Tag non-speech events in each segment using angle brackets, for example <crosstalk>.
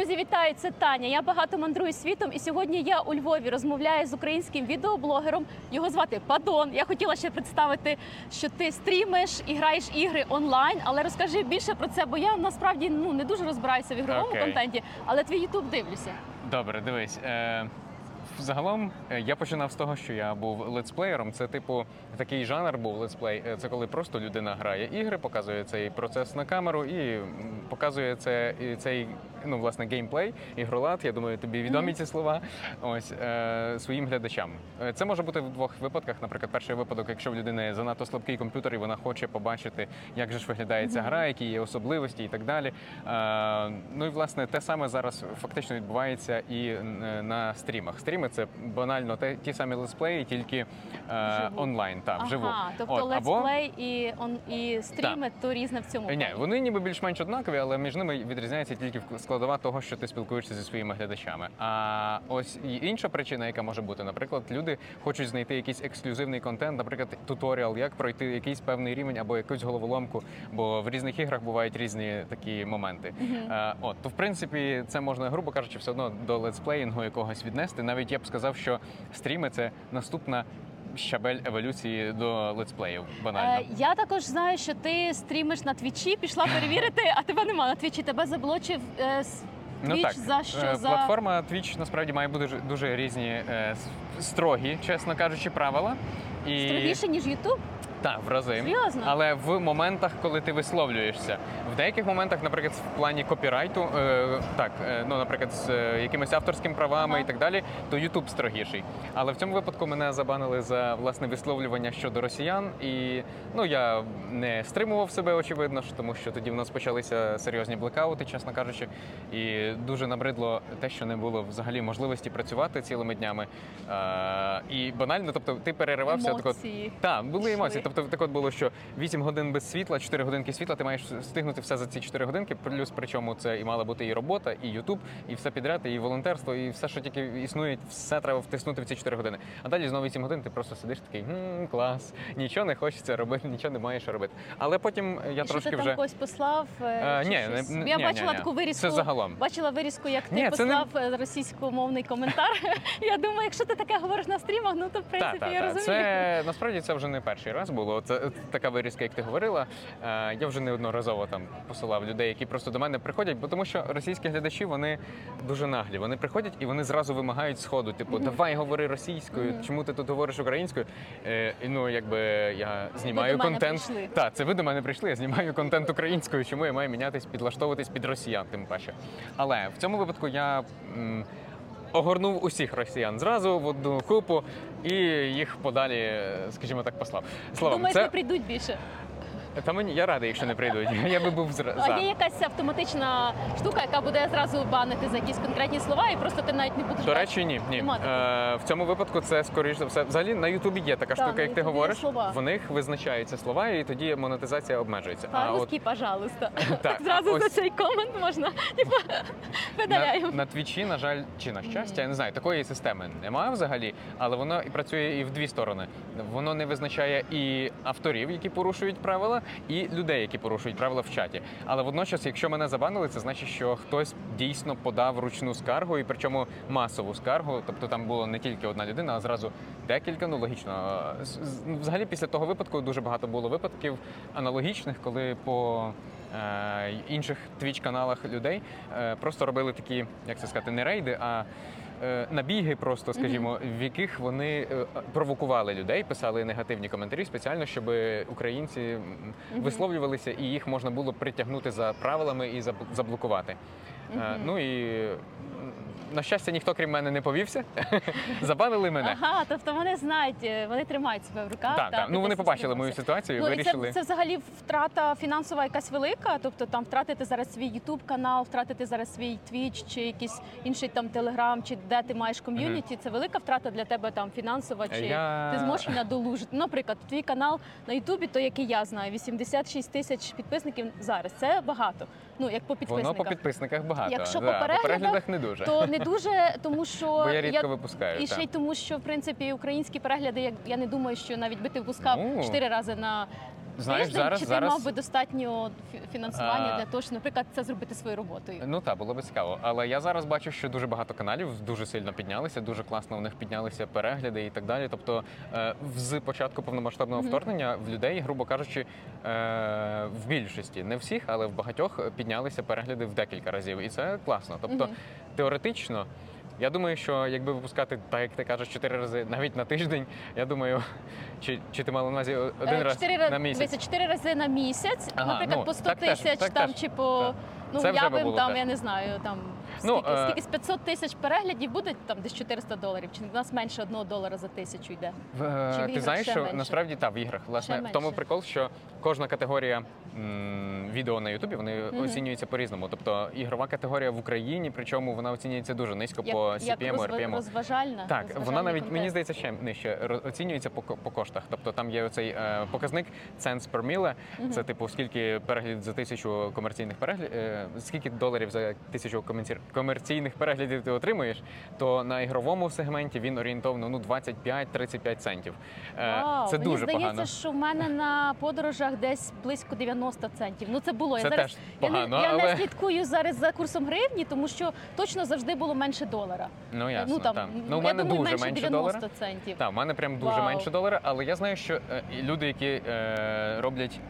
Друзі, вітаю! Це Таня. Я багато мандрую світом, і сьогодні я у Львові розмовляю з українським відеоблогером. Його звати Падон. Я хотіла ще представити, що ти стрімиш і граєш ігри онлайн. Але розкажи більше про це, бо я насправді ну не дуже розбираюся в ігровому Окей. контенті, але твій Ютуб дивлюся. Добре, дивись. Е, Загалом е, я починав з того, що я був летсплеєром. Це типу такий жанр був летсплей. Е, Це коли просто людина грає ігри, показує цей процес на камеру і показує це і цей ну власне геймплей, ігролад. Я думаю, тобі відомі ці слова. Ось е, своїм глядачам. Е, Це може бути в двох випадках. Наприклад, перший випадок, якщо в людини занадто слабкий комп'ютер, і вона хоче побачити, як же ж виглядає ця гра, які є особливості і так далі. Е, ну і власне те саме зараз фактично відбувається і на стрімах. Стріми це банально те, ті самі летсплеї, тільки е, онлайн, так, вживу. Ага, тобто От, або- і он і стріми то різне в цьому. Ні, вони ніби більш-менш однакові, але між ними відрізняється тільки складова того, що ти спілкуєшся зі своїми глядачами. А ось і інша причина, яка може бути, наприклад, люди хочуть знайти якийсь ексклюзивний контент, наприклад, туторіал, як пройти якийсь певний рівень або якусь головоломку, бо в різних іграх бувають різні такі моменти. Е, от, то в принципі, це можна, грубо кажучи, все одно до летсплеїнгу якогось віднести. Навіть я б сказав, що стріми це наступна. Щабель еволюції до летсплеїв банально. Е, я також знаю, що ти стрімиш на твічі, пішла перевірити, а тебе нема на твічі. Тебе заблочив е, ну, твіч за що? Е, за Платформа Twitch насправді має бути дуже, дуже різні е, строгі, чесно кажучи, правила. І строгіше, ніж Ютуб? Так, в рази. Серйозно? Але в моментах, коли ти висловлюєшся. В деяких моментах, наприклад, в плані копірайту, е, так, е, ну, наприклад, з е, якимись авторськими правами Ага. і так далі, то YouTube строгіший. Але в цьому випадку мене забанили за власне висловлювання щодо росіян. І ну я не стримував себе, очевидно, ж, тому що тоді в нас почалися серйозні блекаути, чесно кажучи. І дуже набридло те, що не було взагалі можливості працювати цілими днями. Е, і банально, тобто, ти переривався так от- Емоції. так, були пішли. емоції. Тобто так от було, що 8 годин без світла, 4 годинки світла, ти маєш встигнути все за ці 4 годинки. Плюс причому це і мала бути і робота, і Ютуб, і все підряд, і волонтерство, і все, що тільки існує, все треба втиснути в ці 4 години. А далі знову 8 годин ти просто сидиш такий «М, клас, нічого не хочеться робити, нічого не маєш робити. Але потім я І що трошки ти вже. там когось послав? е, Е, чи ні, щось? не- я ні, бачила ні, ні. таку вирізку. Це загалом. Бачила вирізку, як ти Ні, це не- послав е, російськомовний коментар. <laughs> я думаю, якщо ти таке говориш на стрімах, ну то в принципі Так, так, я так. розумію. Це насправді це вже не перший раз було. Це така вирізка, як ти говорила. Е, Я вже неодноразово там посилав людей, які просто до мене приходять, бо тому що російські глядачі вони дуже наглі. Вони приходять і вони зразу вимагають сходу. Типу, давай говори російською, чому ти тут говориш українською? Е, ну якби я знімаю мене контент. Так, це ви до мене прийшли. Я знімаю контент українською. Чому я маю мінятись, підлаштовуватись під росіян, тим паче. Але в цьому випадку я. м, Огорнув усіх росіян зразу в одну купу і їх подалі, скажімо так, послав. Словом, Думаєш, це не прийдуть більше. Та мені я радий, якщо не прийдуть. <laughs> Я би був зра- А є за. якась автоматична штука, яка буде зразу банити за якісь конкретні слова, і просто ти навіть не будеш. До бачити. речі, ні. ні. Нема такого. Е, в цьому випадку це скоріш за все. Взагалі на Ютубі є така Так, штука, на як ти Ютубі є говориш. слова. В них визначаються слова, і тоді монетизація обмежується. По-русски, пожалуйста. <laughs> Так, зразу а за цей комент можна типу, На, видаляємо. на твічі, на жаль, чи на щастя, я не знаю, такої системи немає взагалі, але воно і працює і в дві сторони. Воно не визначає і авторів, які порушують правила, і людей, які порушують правила в чаті. Але водночас, якщо мене забанили, це значить, що хтось дійсно подав ручну скаргу, і причому масову скаргу. Тобто там було не тільки одна людина, а зразу декілька. Ну логічно. З- з- Взагалі, після того випадку дуже багато було випадків аналогічних, коли по е, інших твіч-каналах людей е, просто робили такі, як це сказати, не рейди, а е, набіги, просто скажімо, в яких вони е, провокували людей, писали негативні коментарі спеціально, щоб українці висловлювалися і їх можна було притягнути за правилами і забл- заблокувати. Е, Ну і на щастя, ніхто крім мене не повівся. <laughs> Забанили мене. Ага, тобто вони знають, е, вони тримають себе в руках. Так, та, так. Ну вони побачили мою ситуацію Ну, і вирішили. це, це взагалі втрата фінансова якась велика. Тобто там втратити зараз свій YouTube канал, втратити зараз свій Twitch чи якийсь інший там Telegram, чи де ти маєш ком'юніті. Це велика втрата для тебе там фінансова, чи Я- ти зможеш її надолужити. Наприклад, твій канал на Ютубі, то який я знаю, 86 тисяч підписників зараз. Це багато. Ну як по підписниках. Воно по підписниках багато. Якщо да, по переглядах, переглядах не дуже. То не дуже, тому що <laughs> Бо я рідко випускаю, І ще й так. тому, що в принципі українські перегляди, як я не думаю, що навіть би ти випускав Ну. чотири рази на Знаєш, тиждень, зараз чи ти зараз мав би достатньо фі- фінансування А. для того, щоб, наприклад, це зробити своєю роботою? Ну так, було би цікаво. Але я зараз бачу, що дуже багато каналів дуже сильно піднялися, дуже класно у них піднялися перегляди і так далі. Тобто, е, з початку повномасштабного Мгм. вторгнення в людей, грубо кажучи, е, в більшості, не всіх, але в багатьох піднялися перегляди в декілька разів. І це класно. Тобто, Мгм. теоретично. Я думаю, що якби випускати, так як ти кажеш, чотири рази навіть на тиждень, я думаю, чи, чи ти мала на увазі один Е, раз на місяць? чотири рази на місяць, Ага, наприклад, ну, по 100 так теж, тисяч так там теж. чи по Так. ну Це би там, теж. я не знаю, там Ну, скільки, е, скільки з 500 тисяч переглядів буде там десь 400 доларів, чи в нас менше одного долара за тисячу йде. В, е, Чи в ти знаєш, що менше? насправді так, в іграх. Власне, Ще в тому менше. прикол, що кожна категорія м, відео на Ютубі вони Мгм. оцінюються по-різному. Тобто ігрова категорія в Україні, причому вона оцінюється дуже низько Як, по як CPM, розва- RPM. розважальна. Так, розважальний вона навіть контент. мені здається ще нижче ро- оцінюється по, ко- по коштах. Тобто там є оцей е, показник cents per mille. Це типу скільки переглядів за тисячу комерційних переглядів, скільки доларів за тисячу комерці- комерційних переглядів ти отримуєш, то на ігровому сегменті він орієнтовно ну 25-35 центів. Е, Вау, Це мені дуже здається, погано. що в мене на подорожах десь близько 90 центів. Ну це було. Це я зараз теж я, погано, не, я не слідкую зараз за курсом гривні, тому що точно завжди було менше долара. ну ясно. ну там так. ну, у я мене думаю, дуже менше менше 90 долара. центів. Так, у мене прям дуже Вау. менше долара, але я знаю, що е, люди, які е, роблять.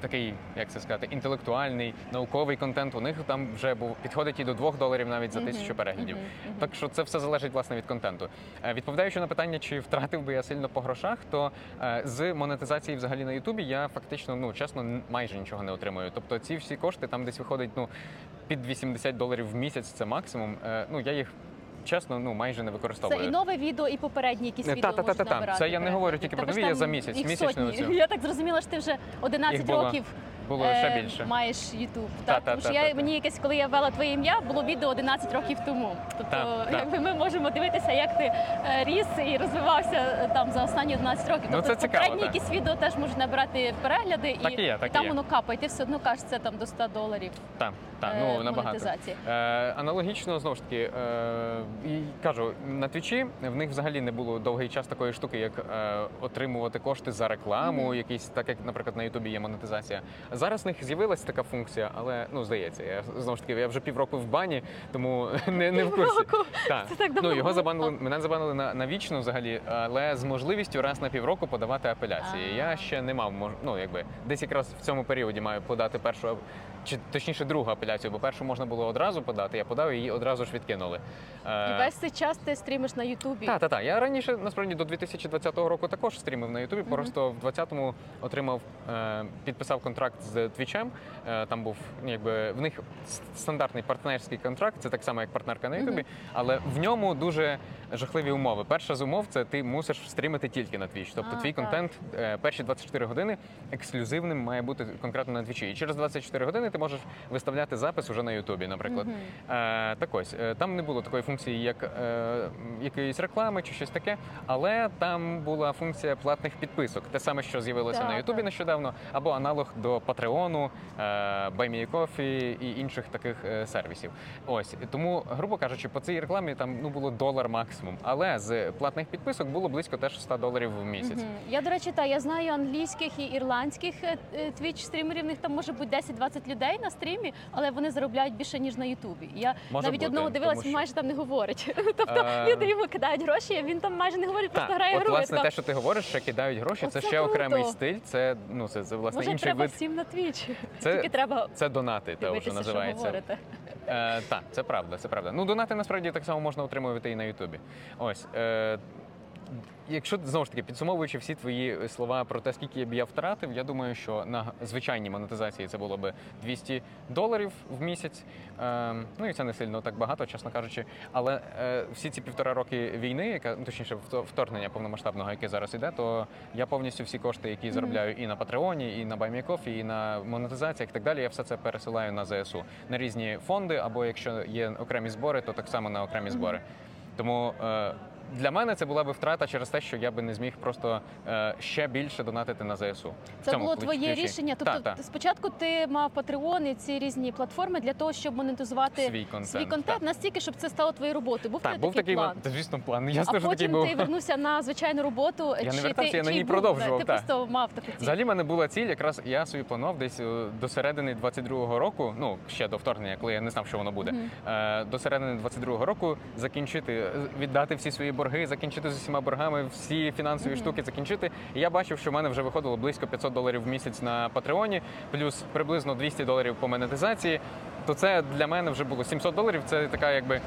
Такий, як це сказати, інтелектуальний, науковий контент. У них там вже був підходить і до 2 доларів навіть за тисячу переглядів. мгм, мгм. Так що це все залежить власне від контенту. Е, Відповідаючи на питання, чи втратив би я сильно по грошах, то е, з монетизації взагалі на Ютубі я фактично, ну чесно, майже нічого не отримую. Тобто ці всі кошти там десь виходить ну під 80 доларів в місяць. Це максимум. Е, Ну я їх чесно, ну майже не Це і нове відео, і попередні якісь Е, відео та-та-та-та-та. можуть. Це я не говорю тільки про ж нові, я там за місяць, їх місячну сотні. оцю. <laughs> Я так зрозуміла, що ти вже 11 Їх було- років Було е, ще більше. маєш YouTube. Та, Так, та, тому що та, я та, мені якесь, коли я ввела твоє ім'я, було відео 11 років тому. Тобто, Та, та. ми можемо дивитися, як ти е, ріс і розвивався е, там за останні 11 років. Ну, тобто це цікаво, попередні так. якісь відео теж можуть набирати перегляди, Так і є, так і там є. воно капає. Ти все одно кажеш, це там до 100 доларів. Так, так, е, ну набагато. Е, аналогічно знову ж таки, е, і кажу, на твічі в них взагалі не було довгий час такої штуки, як е, отримувати кошти за рекламу, Мгм. якісь так як, наприклад, на Ютубі є монетизація. Зараз в них з'явилася така функція, але ну здається, я знову ж таки, я вже півроку в бані, тому <laughs> не, не в курсі. Півроку? Так. Це так Ну його забанили, мене забанили на, на вічно взагалі, але з можливістю раз на півроку подавати апеляції. Я ще не мав ну якби десь якраз в цьому періоді маю подати першу чи точніше другу апеляцію, бо першу можна було одразу подати. Я подав і її одразу ж відкинули. Е, І весь цей час ти стрімиш на Ютубі. та, та, та. Я раніше насправді до 2020 року також стрімив на Ютубі. Просто в 20-му отримав, е, підписав контракт з Твічем. Е, там був ну, якби в них стандартний партнерський контракт, це так само як партнерка на Ютубі, але в ньому дуже жахливі умови. Перша з умов це ти мусиш стрімити тільки на Твіч. Тобто А, твій так. контент перші 24 години ексклюзивним має бути конкретно на Твічі. І через 24 години ти можеш виставляти запис уже на Ютубі, наприклад. Мгм. Е, так ось е, там не було такої функції, як е, якоїсь реклами чи щось таке, але там була функція платних підписок. Те саме, що з'явилося на Ютубі нещодавно, або аналог до Патреону, Coffee і інших таких сервісів. Ось тому, грубо кажучи, по цій рекламі там ну було долар максимум, але з платних підписок було близько теж 100 доларів в місяць. Мгм. Я, до речі, та я знаю англійських і ірландських твіч стрімерів. В них там може бути 10-20 людей на стрімі, але вони заробляють більше ніж на Ютубі. Я Може навіть бути, одного дивилась, він що- майже там не говорить. <laughs> Тобто Е, люди йому кидають гроші, а він там майже не говорить, просто грає гру. Власне те, що ти говориш, що кидають гроші, це ще круто. окремий стиль. Це ну це, це власне Може, інший треба вид. всім на твіч. Це- Тільки треба Це донати, те вже називається. говорите. Е, так, це правда, це правда. Ну, донати насправді так само можна отримувати і на Ютубі. Ось. Е, Якщо знову ж таки підсумовуючи всі твої слова про те, скільки б я втратив, я думаю, що на звичайній монетизації це було би 200 доларів в місяць. Е, ну і це не сильно так багато, чесно кажучи. Але е, всі ці півтора роки війни, яка ну, точніше вто- вторгнення повномасштабного, яке зараз іде, то я повністю всі кошти, які заробляю і на Патреоні, і на BuyMeCoffee, і на монетизаціях і так далі, я все це пересилаю на ЗСУ на різні фонди, або якщо є окремі збори, то так само на окремі збори. Тому е, для мене це була би втрата через те, що я би не зміг просто е, ще більше донатити на ЗСУ. Це було твоє ключі. рішення. Тобто, Та, та. спочатку ти мав Patreon і ці різні платформи для того, щоб монетизувати Свій контент, свій контент настільки, щоб це стало твоєю роботою. Був Так, був такий план. план. звісно, план. Ясно, а що такий потім був. ти вернувся на звичайну роботу. Я не чи вертався, ти, я на ній продовжував, Ти так. просто мав таку ціль. Взагалі, в мене була ціль, якраз я собі планував десь е, до середини 22-го року, ну ще до вторгнення, коли я не знав, що воно буде. Мгм. Е, До середини 22-го року закінчити, е, віддати всі свої борги, закінчити з усіма боргами, всі фінансові Мгм. штуки закінчити. І я бачив, що в мене вже виходило близько 500 доларів в місяць на Патреоні, плюс приблизно 200 доларів по монетизації. То це для мене вже було 700 доларів. Це така, якби.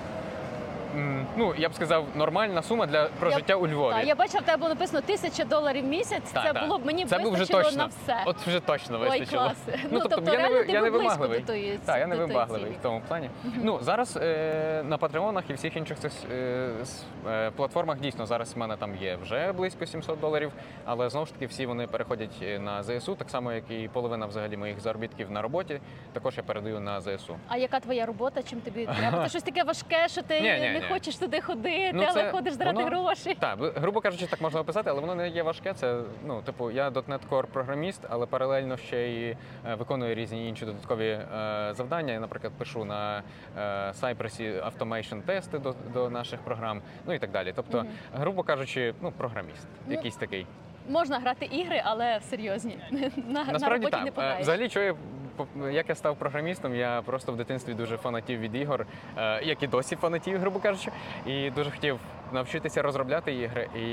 М, Ну, я б сказав, нормальна сума для прожиття у Львові. Так, я бачила, в тебе було написано тисяча доларів в місяць. Так, це так. було б мені Це був вже точно. на все. От вже точно вистачило. клас. Ну, Ну, тобто, тобто, я не реально ви- ти я не був близько вимагливий. до тої Так, я не до тої вибагливий цілі. в тому плані. Ну зараз е, на Патреонах і всіх інших цих е, с- е, платформах дійсно зараз в мене там є вже близько 700 доларів, але знову ж таки всі вони переходять е, на ЗСУ, так само як і половина взагалі моїх заробітків на роботі. Також я передаю на ЗСУ. А яка твоя робота? Чим тобі треба? Це <laughs> щось таке важке, що ти Ні, ні, не хочеш туди ходити, Ну, але це ходиш заради воно- грошей. Так, грубо кажучи, так можна описати, але воно не є важке. Це ну, типу, я .NET Core програміст, але паралельно ще й е, виконую різні інші додаткові е, завдання. Я, наприклад, пишу на е, Cypress automation тести до, до наших програм, ну і так далі. Тобто, Мгм. грубо кажучи, ну програміст, Ну, якийсь такий. Можна грати ігри, але серйозні. <laughs> На, на Насправді роботі так. не Е, пограєш. Взагалі, що я як я став програмістом, я просто в дитинстві дуже фанатів від ігор, е, як і досі фанатів, грубо кажучи, і дуже хотів навчитися розробляти ігри. І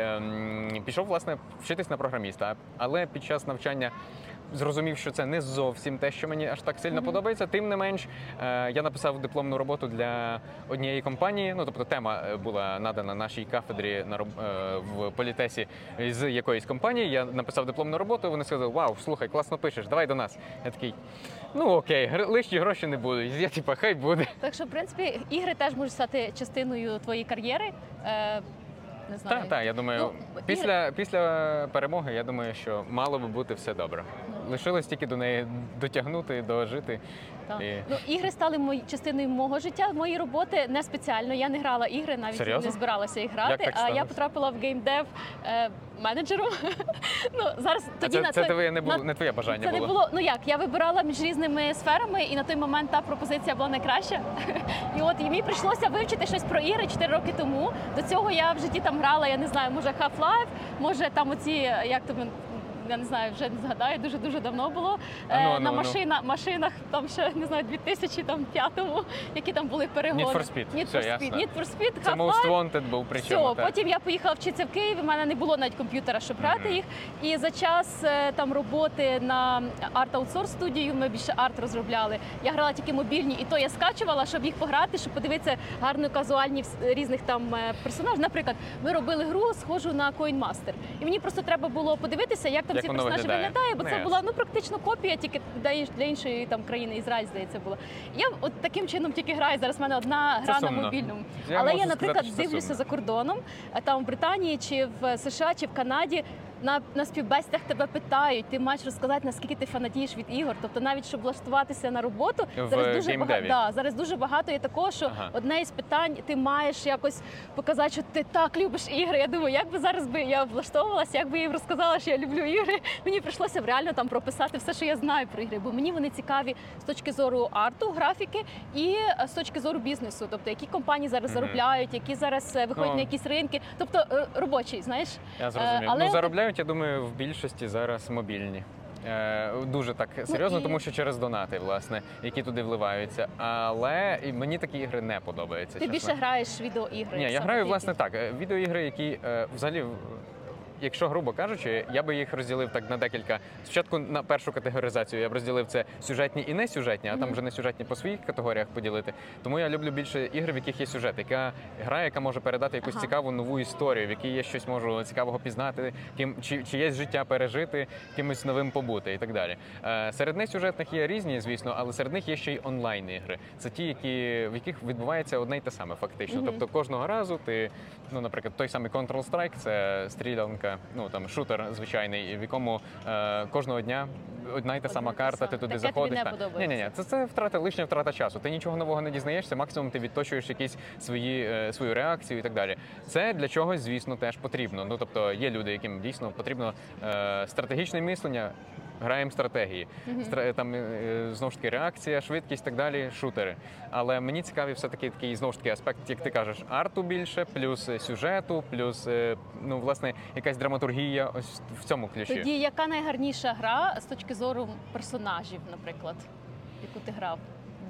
ем, пішов власне вчитись на програміста. Але під час навчання. Зрозумів, що це не зовсім те, що мені аж так сильно Мгм. подобається. Тим не менш, е, я написав дипломну роботу для однієї компанії. Ну тобто, тема е, була надана нашій кафедрі на е, в політесі з якоїсь компанії. Я написав дипломну роботу. Вони сказали: Вау, слухай, класно пишеш, давай до нас. Я такий, ну окей, лишні гроші не будуть. Я типа, хай буде. Так що, в принципі, ігри теж можуть стати частиною твоєї кар'єри. Не знаю. Так, так, я думаю, Ну, після, після перемоги я думаю, що мало би бути все добре. Лишилось тільки до неї дотягнути, дожити. Так. І- Ну, ігри стали мої частиною мого життя, моєї роботи не спеціально. Я не грала ігри, навіть Серйозно? не збиралася їх грати. а я потрапила в геймдев е, менеджером. <laughs> ну зараз А тоді це, на це твоє не було на- не твоє бажання Це не було. було. Ну як я вибирала між різними сферами, і на той момент та пропозиція була найкраща. <laughs> І от і мені прийшлося вивчити щось про ігри 4 роки тому. До цього я в житті там грала, я не знаю, може Half-Life, може там оці, як то я не знаю, вже не згадаю, дуже дуже давно було. А ну, Е, а ну, на ну. машинах там ще не знаю, 2005-му, які там були перегони. Need for Speed, Need все for Speed, ясно. Need for Speed, Це. Most Wanted був причому. Все, потім я поїхала вчитися в Київ. У мене не було навіть комп'ютера, щоб грати Мгм. їх. І за час е, там роботи на арт аутсорс студію ми більше арт розробляли. Я грала тільки мобільні, і то я скачувала, щоб їх пограти, щоб подивитися гарно казуальні різних там е, персонажів. Наприклад, ми робили гру, схожу на Coin Master. І мені просто треба було подивитися, як там Як ці воно персонажі виглядає. виглядає, бо це була ну практично копія, тільки для інш- для іншої там країни, Ізраїль, здається, була. Я от таким чином тільки граю. Зараз в мене одна гра на мобільному. Я Але можу я, наприклад, сказати, що це дивлюся сумно. за кордоном, а там в Британії чи в США, чи в Канаді. На, на співбесідах тебе питають, ти маєш розказати, наскільки ти фанатієш від ігор. Тобто, навіть щоб влаштуватися на роботу, В зараз дуже багато. Да, зараз дуже багато є такого, що Ага. одне із питань ти маєш якось показати, що ти так любиш ігри. Я думаю, як би зараз би я влаштовувалася, як би їм розказала, що я люблю ігри. <laughs> Мені прийшлося б реально там прописати все, що я знаю про ігри, бо мені вони цікаві з точки зору арту, графіки і е, з точки зору бізнесу. Тобто, які компанії зараз Мгм. заробляють, які зараз е, виходять Ну, на якісь ринки. Тобто е, робочий, знаєш. Я зрозумів. Е, але ну от- заробляють, я думаю, в більшості зараз мобільні. Е, Дуже так серйозно, і- тому що через донати, власне, які туди вливаються. Але мені такі ігри не подобаються. Ти чесно. більше граєш відеоігри. Ні, я граю власне так. е, Відеоігри, які е, взагалі. Якщо грубо кажучи, я би їх розділив так на декілька. Спочатку на першу категоризацію я б розділив це сюжетні і не сюжетні, а там вже не сюжетні по своїх категоріях поділити. Тому я люблю більше ігри, в яких є сюжет, яка гра, яка може передати якусь Ага. цікаву нову історію, в якій я щось можу цікавого пізнати, ким чи, чиєсь життя пережити, кимось новим побути і так далі. Е, серед несюжетних є різні, звісно, але серед них є ще й онлайн ігри. Це ті, які в яких відбувається одне й те саме, фактично. Тобто кожного разу ти, ну, наприклад, той самий Counter-Strike, це стрілянка, ну там шутер звичайний, в якому е, кожного дня одна й та сама карта, ти туди Таке тобі заходиш. не та-? Ні, ні, ні, це, це втрата лишня втрата часу. Ти нічого нового не дізнаєшся, максимум ти відточуєш якісь свої е, свою реакцію і так далі. Це для чогось, звісно, теж потрібно. Ну тобто є люди, яким дійсно потрібно е, стратегічне мислення. Граємо стратегії, Стра- там е, знову ж таки реакція, швидкість, так далі, шутери. Але мені цікавий все таки такий знову ж таки аспект, як ти кажеш, арту більше, плюс е, сюжету, плюс е, ну власне якась драматургія. Ось в цьому ключі. Тоді яка найгарніша гра з точки зору персонажів, наприклад, яку ти грав?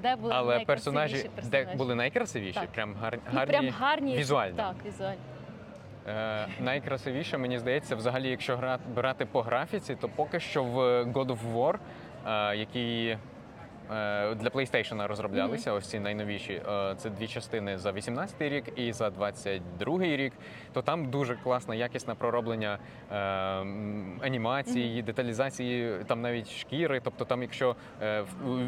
Де були Але найкрасивіші персонажі, персонажі? де були найкрасивіші, Так. прям гар, Ну, гарні, прям гарні візуально. Так, візуально. Е, найкрасивіше, мені здається, взагалі, якщо брати по графіці, то поки що в God of War, е, які е, для PlayStation розроблялися, ось ці найновіші. е, Це дві частини за 18-й рік і за 22-й рік. То там дуже класне, якісне пророблення е, анімації, деталізації, там навіть шкіри. Тобто, там, якщо е,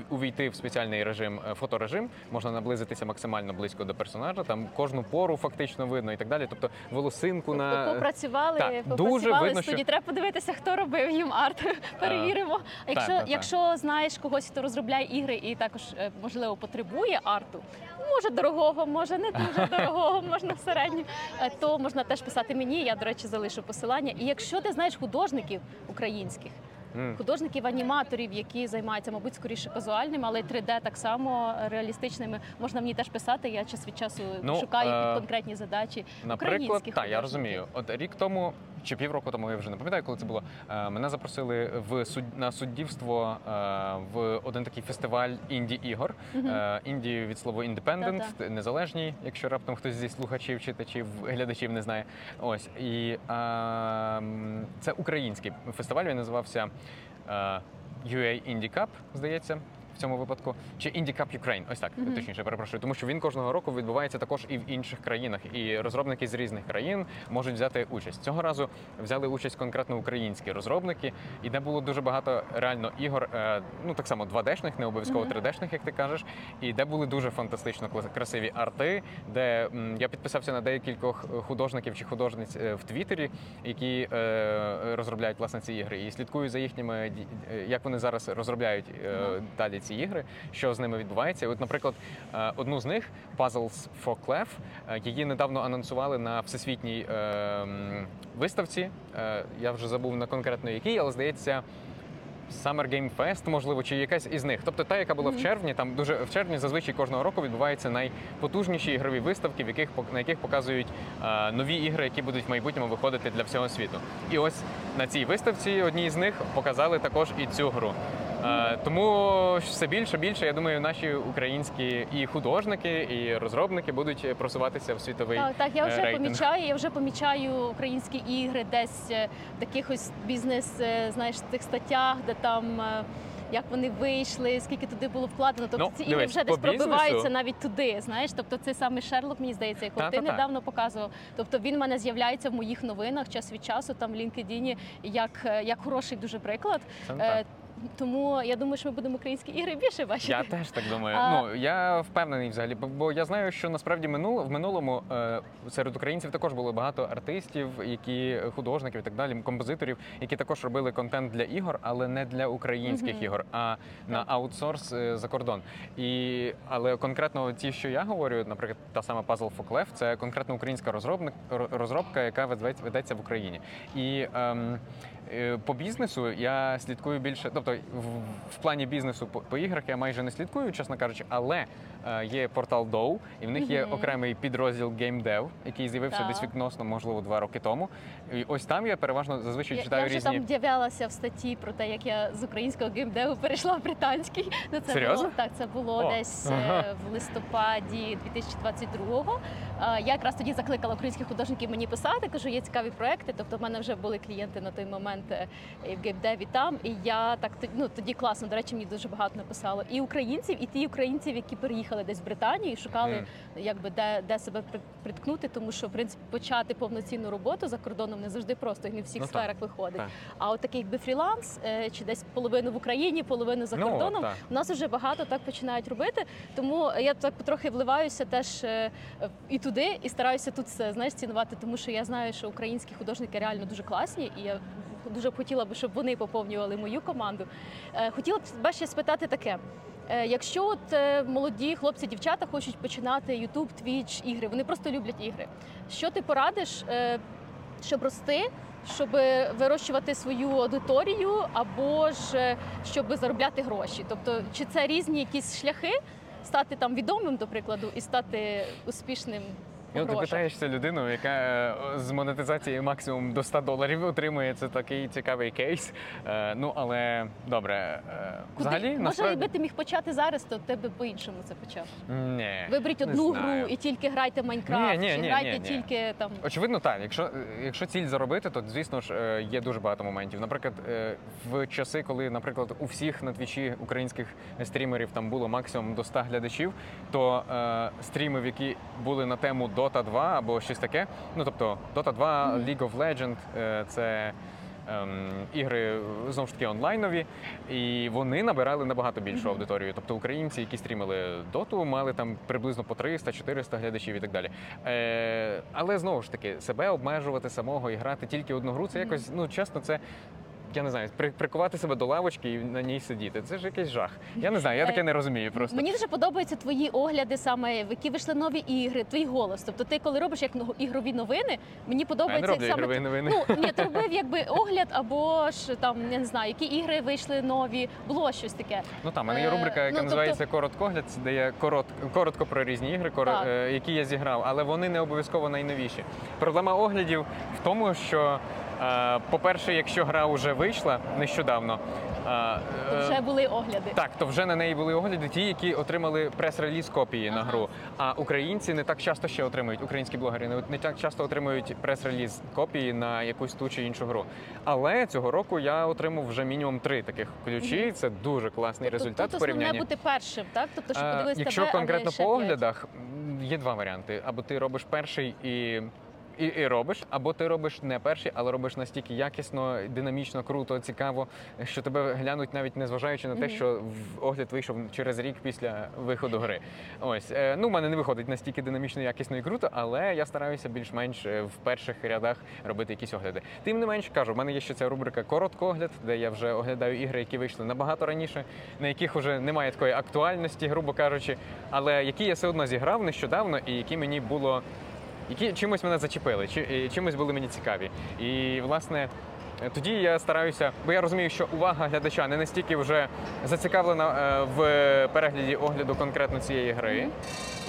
увійти в спеціальний режим е, фоторежим, можна наблизитися максимально близько до персонажа. Там кожну пору фактично видно і так далі. Тобто волосинку на Тобто попрацювали, так, попрацювали дуже видно, студії. що- Треба подивитися, хто робив їм арт. <laughs> Перевіримо. А якщо, так, так. якщо знаєш когось, хто розробляє ігри і також е, можливо потребує арту, може дорогого, може не дуже дорогого, можна середньо, е, то можна теж писати мені. Я, до речі, залишу посилання. І якщо ти знаєш художників українських. М. Художників, аніматорів, які займаються, мабуть, скоріше казуальним, але й 3D так само реалістичними. Можна мені теж писати. Я час від часу Ну, шукаю е, під конкретні задачі. Наприклад, так, я розумію. От рік тому чи півроку тому я вже не пам'ятаю, коли це було. е, Мене запросили в суд на суддівство е, в один такий фестиваль інді ігор. Е, Інді від слова індепендент, Та-та. незалежні, якщо раптом хтось зі слухачів, читачів, глядачів не знає. Ось і е, це український фестиваль. Він називався е, UA Indie Cup, здається. Цьому випадку чи Indie Cup Ukraine, ось так Мгм. точніше перепрошую, тому що він кожного року відбувається також і в інших країнах, і розробники з різних країн можуть взяти участь. Цього разу взяли участь конкретно українські розробники, і де було дуже багато реально ігор, е, ну так само 2D-шних, не обов'язково Мгм. 3D-шних, як ти кажеш, і де були дуже фантастично красиві арти, де я підписався на декількох художників чи художниць е, в Твіттері, які е, розробляють власне ці ігри, і слідкую за їхніми як вони зараз розробляють далі ці ігри, що з ними відбувається. І От, наприклад, е, одну з них Puzzles for Clef, е, її недавно анонсували на всесвітній е, виставці. Я вже забув на конкретно якій, але здається. Summer Game Fest, можливо, чи якась із них. Тобто та, яка була в червні, там дуже в червні зазвичай кожного року відбуваються найпотужніші ігрові виставки, в яких на яких показують е, нові ігри, які будуть в майбутньому виходити для всього світу. І ось на цій виставці одній з них показали також і цю гру. Е, тому все більше більше, я думаю, наші українські і художники, і розробники будуть просуватися в світовий Так, так, я е, вже рейтинг. помічаю. Я вже помічаю українські ігри десь е, в таких ось бізнес, знаєш, тих статтях, де там. Як вони вийшли, скільки туди було вкладено? Тобто Ну, ці ігри вже десь бізнесу- пробиваються навіть туди. Знаєш, тобто це саме Шерлок, мені здається, якого ти недавно показував. Тобто він в мене з'являється в моїх новинах час від часу, там в LinkedIn, як, як хороший дуже приклад. Це. Тому я думаю, що ми будемо українські ігри більше бачити. Я теж так думаю. А- Ну я впевнений взагалі, бо- я знаю, що насправді минуло в минулому е, серед українців також було багато артистів, які художників і так далі, композиторів, які також робили контент для ігор, але не для українських Мгм. ігор, а на аутсорс е, за кордон. І але конкретно ті, що я говорю, наприклад, та сама Puzzle for Clef, це конкретно українська розробник розробка, яка веде- ведеться в Україні. І ем, По бізнесу я слідкую більше, тобто в, в плані бізнесу по, іграх я майже не слідкую, чесно кажучи, але е, є портал DOU, і в них є окремий підрозділ GameDev, який з'явився десь відносно, можливо, два роки тому. І ось там я переважно зазвичай Я, читаю я вже різні. там з'являлася в статті про те, як я з українського геймдеву перейшла в британський. Ну, це Серйозно? Було, так, це було О, десь ага. е, в листопаді 2022-го. Е, Я якраз тоді закликала українських художників мені писати. Кажу, є цікаві проекти. Тобто, в мене вже були клієнти на той момент е, і в геймдеві там. І я так ну тоді класно. До речі, мені дуже багато написало і українців, і ті українців, які переїхали десь в Британію і шукали Мгм. якби де, де себе при- приткнути, тому що в принципі почати повноцінну роботу за кордоном не завжди просто і не в всіх Ну, так. сферах виходить. Так. А от такий якби фріланс, е, чи десь половину в Україні, половину за Ну, кордоном. так. У нас вже багато так починають робити. Тому я так потрохи вливаюся теж і туди, і стараюся тут все знаєш цінувати, тому що я знаю, що українські художники реально дуже класні, і я дуже б хотіла б, щоб вони поповнювали мою команду. Е, Хотіла б ще спитати таке. Е, Якщо от е, молоді хлопці, дівчата хочуть починати YouTube, Twitch, ігри, вони просто люблять ігри. Що ти порадиш, щоб рости, щоб вирощувати свою аудиторію, або ж щоб заробляти гроші? Тобто, чи це різні якісь шляхи стати там відомим, до прикладу, і стати успішним? Ну, ти питаєшся людину, яка е, з монетизації максимум до 100 доларів отримує. Це такий цікавий кейс. Е, Ну але добре, е, Куди? взагалі Може, насправді... якби ти міг почати зараз, то ти би по-іншому це почав. Ні, Виберіть одну знаю. гру і тільки грайте Майнкрафт, чи ні, грайте ні, ні. тільки там. Очевидно, так. Якщо, якщо ціль заробити, то звісно ж є дуже багато моментів. Наприклад, в часи, коли, наприклад, у всіх на твічі українських стрімерів там було максимум до 100 глядачів, то стріми, які були на тему Dota 2 або щось таке, ну тобто Dota 2, Мгм. League of Legends, е, це. ем, Ігри знову ж таки онлайнові, і вони набирали набагато більшу аудиторію. Тобто українці, які стрімили доту, мали там приблизно по 300-400 глядачів і так далі. Е, але знову ж таки, себе обмежувати самого і грати тільки одну гру, це якось, ну чесно, це. Я не знаю, при- прикувати себе до лавочки і на ній сидіти. Це ж якийсь жах. Я не знаю, я таке Е, не розумію просто. Мені дуже подобаються твої огляди, саме в які вийшли нові ігри, твій голос. Тобто, ти коли робиш як ну, ігрові новини, мені А я не подобається роблю саме ігрові новини. Ну ні, ти <laughs> робив якби огляд, або ж там я не знаю, які ігри вийшли нові, було щось таке. Ну там, в мене є Е, рубрика, яка ну, тобто- називається Короткогляд, де я корот, коротко про різні ігри, коро- Так. е, які я зіграв, але вони не обов'язково найновіші. Проблема оглядів в тому, що, е, по-перше, якщо гра вже вийшла нещодавно, е, То е, вже були огляди. Так, то вже на неї були огляди, ті, які отримали прес-реліз копії на гру. А українці не так часто ще отримують, українські блогери не, так часто отримують прес-реліз копії на якусь ту чи іншу гру. Але цього року я отримав вже мінімум три таких ключі. Мгм. Це дуже класний Тобто результат тут основне бути першим, так? Тобто, щоб Е, подивилися Якщо тебе, а конкретно не по оглядах, є два варіанти: або ти робиш перший і. І, і робиш, або ти робиш не перший, але робиш настільки якісно, динамічно, круто, цікаво, що тебе глянуть навіть не зважаючи на те, що огляд вийшов через рік після виходу гри. Ось е, ну, в мене не виходить настільки динамічно, якісно і круто, але я стараюся більш-менш е, в перших рядах робити якісь огляди. Тим не менш, кажу, в мене є ще ця рубрика Короткогляд, де я вже оглядаю ігри, які вийшли набагато раніше, на яких вже немає такої актуальності, грубо кажучи, але які я все одно зіграв нещодавно, і які мені було. Які чимось мене зачепили, чи чимось були мені цікаві. І власне е, тоді я стараюся, бо я розумію, що увага глядача не настільки вже зацікавлена е, в перегляді огляду конкретно цієї гри.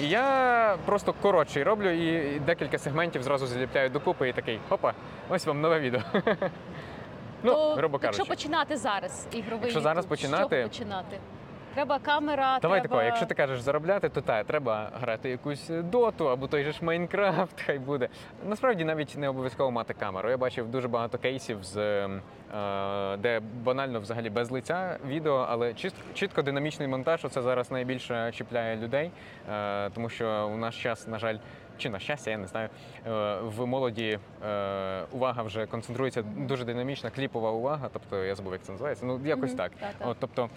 І я просто коротший роблю і декілька сегментів зразу заліпляю докупи і такий хопа, ось вам нове відео. <laughs> Ну, грубо якщо починати зараз ігровий Якщо зараз починати- починати? Треба камера, Давай треба... тако, якщо ти кажеш заробляти, то так, треба грати якусь доту або той же ж Майнкрафт, <laughs> хай буде. Насправді навіть не обов'язково мати камеру. Я бачив дуже багато кейсів, з, ем, е, де банально взагалі без лиця відео, але чіт, чітко динамічний монтаж це зараз найбільше чіпляє людей, е, тому що у наш час, на жаль. Чи на щастя, я не знаю. е, В молоді увага вже концентрується дуже динамічна, кліпова увага. Тобто я забув, як це називається. Ну якось так. так, так. От, тобто,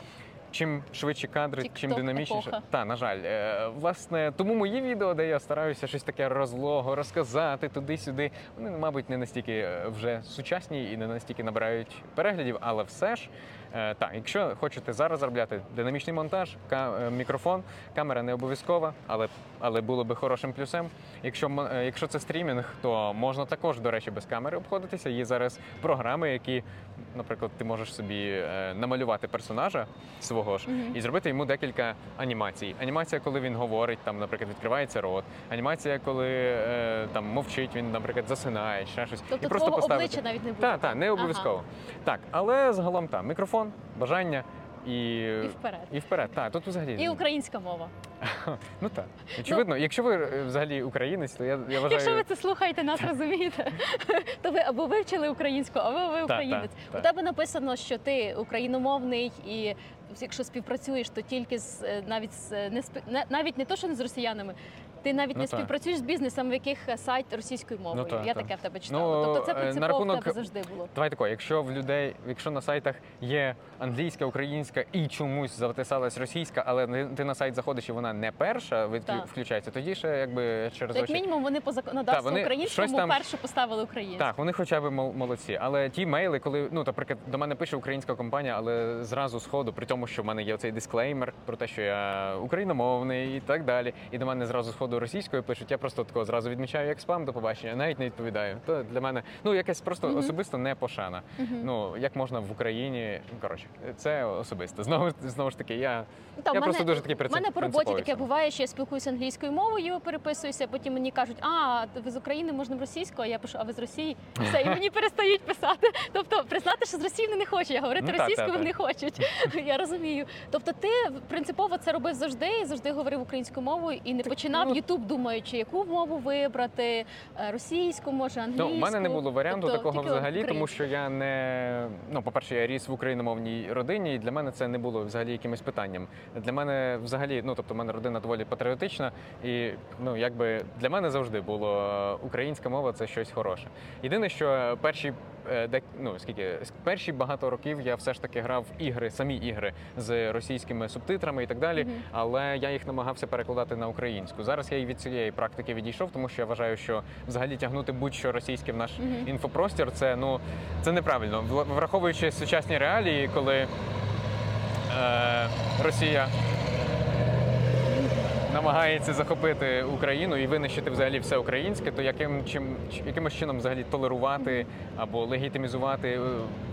чим швидші кадри, чим динамічніше. епоха. Та, на жаль, Е, власне, тому мої відео, де я стараюся щось таке розлого розказати туди-сюди. Вони, мабуть, не настільки е, вже сучасні і не настільки набирають переглядів, але все ж. Е, Так, якщо хочете зараз заробляти динамічний монтаж, е, мікрофон, камера не обов'язкова, але, але було би хорошим плюсом. Якщо, е, якщо це стрімінг, то можна також, до речі, без камери обходитися. Є зараз програми, які, наприклад, ти можеш собі намалювати персонажа свого ж і зробити йому декілька анімацій. Анімація, коли він говорить, там, наприклад, відкривається рот. Анімація, коли там мовчить, він, наприклад, засинає, ще щось. Тобто і просто твого поставити. обличчя навіть не буде. Так, так, не обов'язково. Так, але загалом так, мікрофон, бажання і, І вперед. і вперед. Так, тут взагалі. І українська мова. <laughs> Ну так. Очевидно, якщо ви е, взагалі українець, то я, я вважаю. Якщо ви це слухаєте, нас розумієте, <laughs> то ви або вивчили українську, або ви українець. так. У тебе написано, що ти україномовний, і якщо співпрацюєш, то тільки з е, навіть з не- навіть не то, що не з росіянами. Ти навіть Ну, не так. співпрацюєш з бізнесом, в яких е, сайт російською мовою. так, Я так. таке в тебе читала. Ну, тобто це е, на принципово в тебе завжди було. Давай тако, якщо в людей, якщо на сайтах є англійська, українська і чомусь затисалась російська, але ти на сайт заходиш і вона не перша від- Так. включається, тоді ще якби через як мінімум вони по законодавству Так, українському там- перше поставили українську. Так, вони хоча б мол- молодці. Але ті мейли, коли ну наприклад, до мене пише українська компанія, але зразу з ходу, при тому, що в мене є цей дисклеймер про те, що я україномовний і так далі. І до мене зразу з ходу російською пишуть. Я просто такого зразу відмічаю як спам до побачення, навіть не відповідаю. То для мене ну якась просто Мгм. особисто не пошана. Мгм. Ну як можна в Україні, ну, коротше, це особисто. Знову знову ж таки, я, Ну, та, я в просто дуже такий У принцип. мене по роботі таке буває, що я спілкуюся англійською мовою, переписуюся, потім мені кажуть, а ви з України можна російською, а я пишу, а ви з Росії. Все, і мені перестають писати. <laughs> Тобто признати, що з Росії вони не хочуть, а говорити Ну, російською вони хочуть. <laughs> Я розумію. Тобто, ти принципово це робив завжди і завжди говорив українською мовою і не починав ну- Ютуб, думаючи, яку мову вибрати, е, російську, може, англійську. Ну, у мене не було варіанту Тобто, такого взагалі, тому що я не ну, по-перше, я ріс в україномовній родині, і для мене це не було взагалі якимось питанням. Для мене взагалі, ну тобто, в мене родина доволі патріотична, і ну якби для мене завжди було е, українська мова це щось хороше. Єдине, що перші е, ну скільки перші багато років я все ж таки грав ігри, самі ігри з російськими субтитрами і так далі, Мгм. але я їх намагався перекладати на українську. Зараз я і від цієї практики відійшов, тому що я вважаю, що взагалі тягнути будь-що російське в наш Мгм. інфопростір, це ну це неправильно. Враховуючи сучасні реалії, коли е, Росія намагається захопити Україну і винищити взагалі все українське, то яким чим якимось чином взагалі толерувати або легітимізувати е,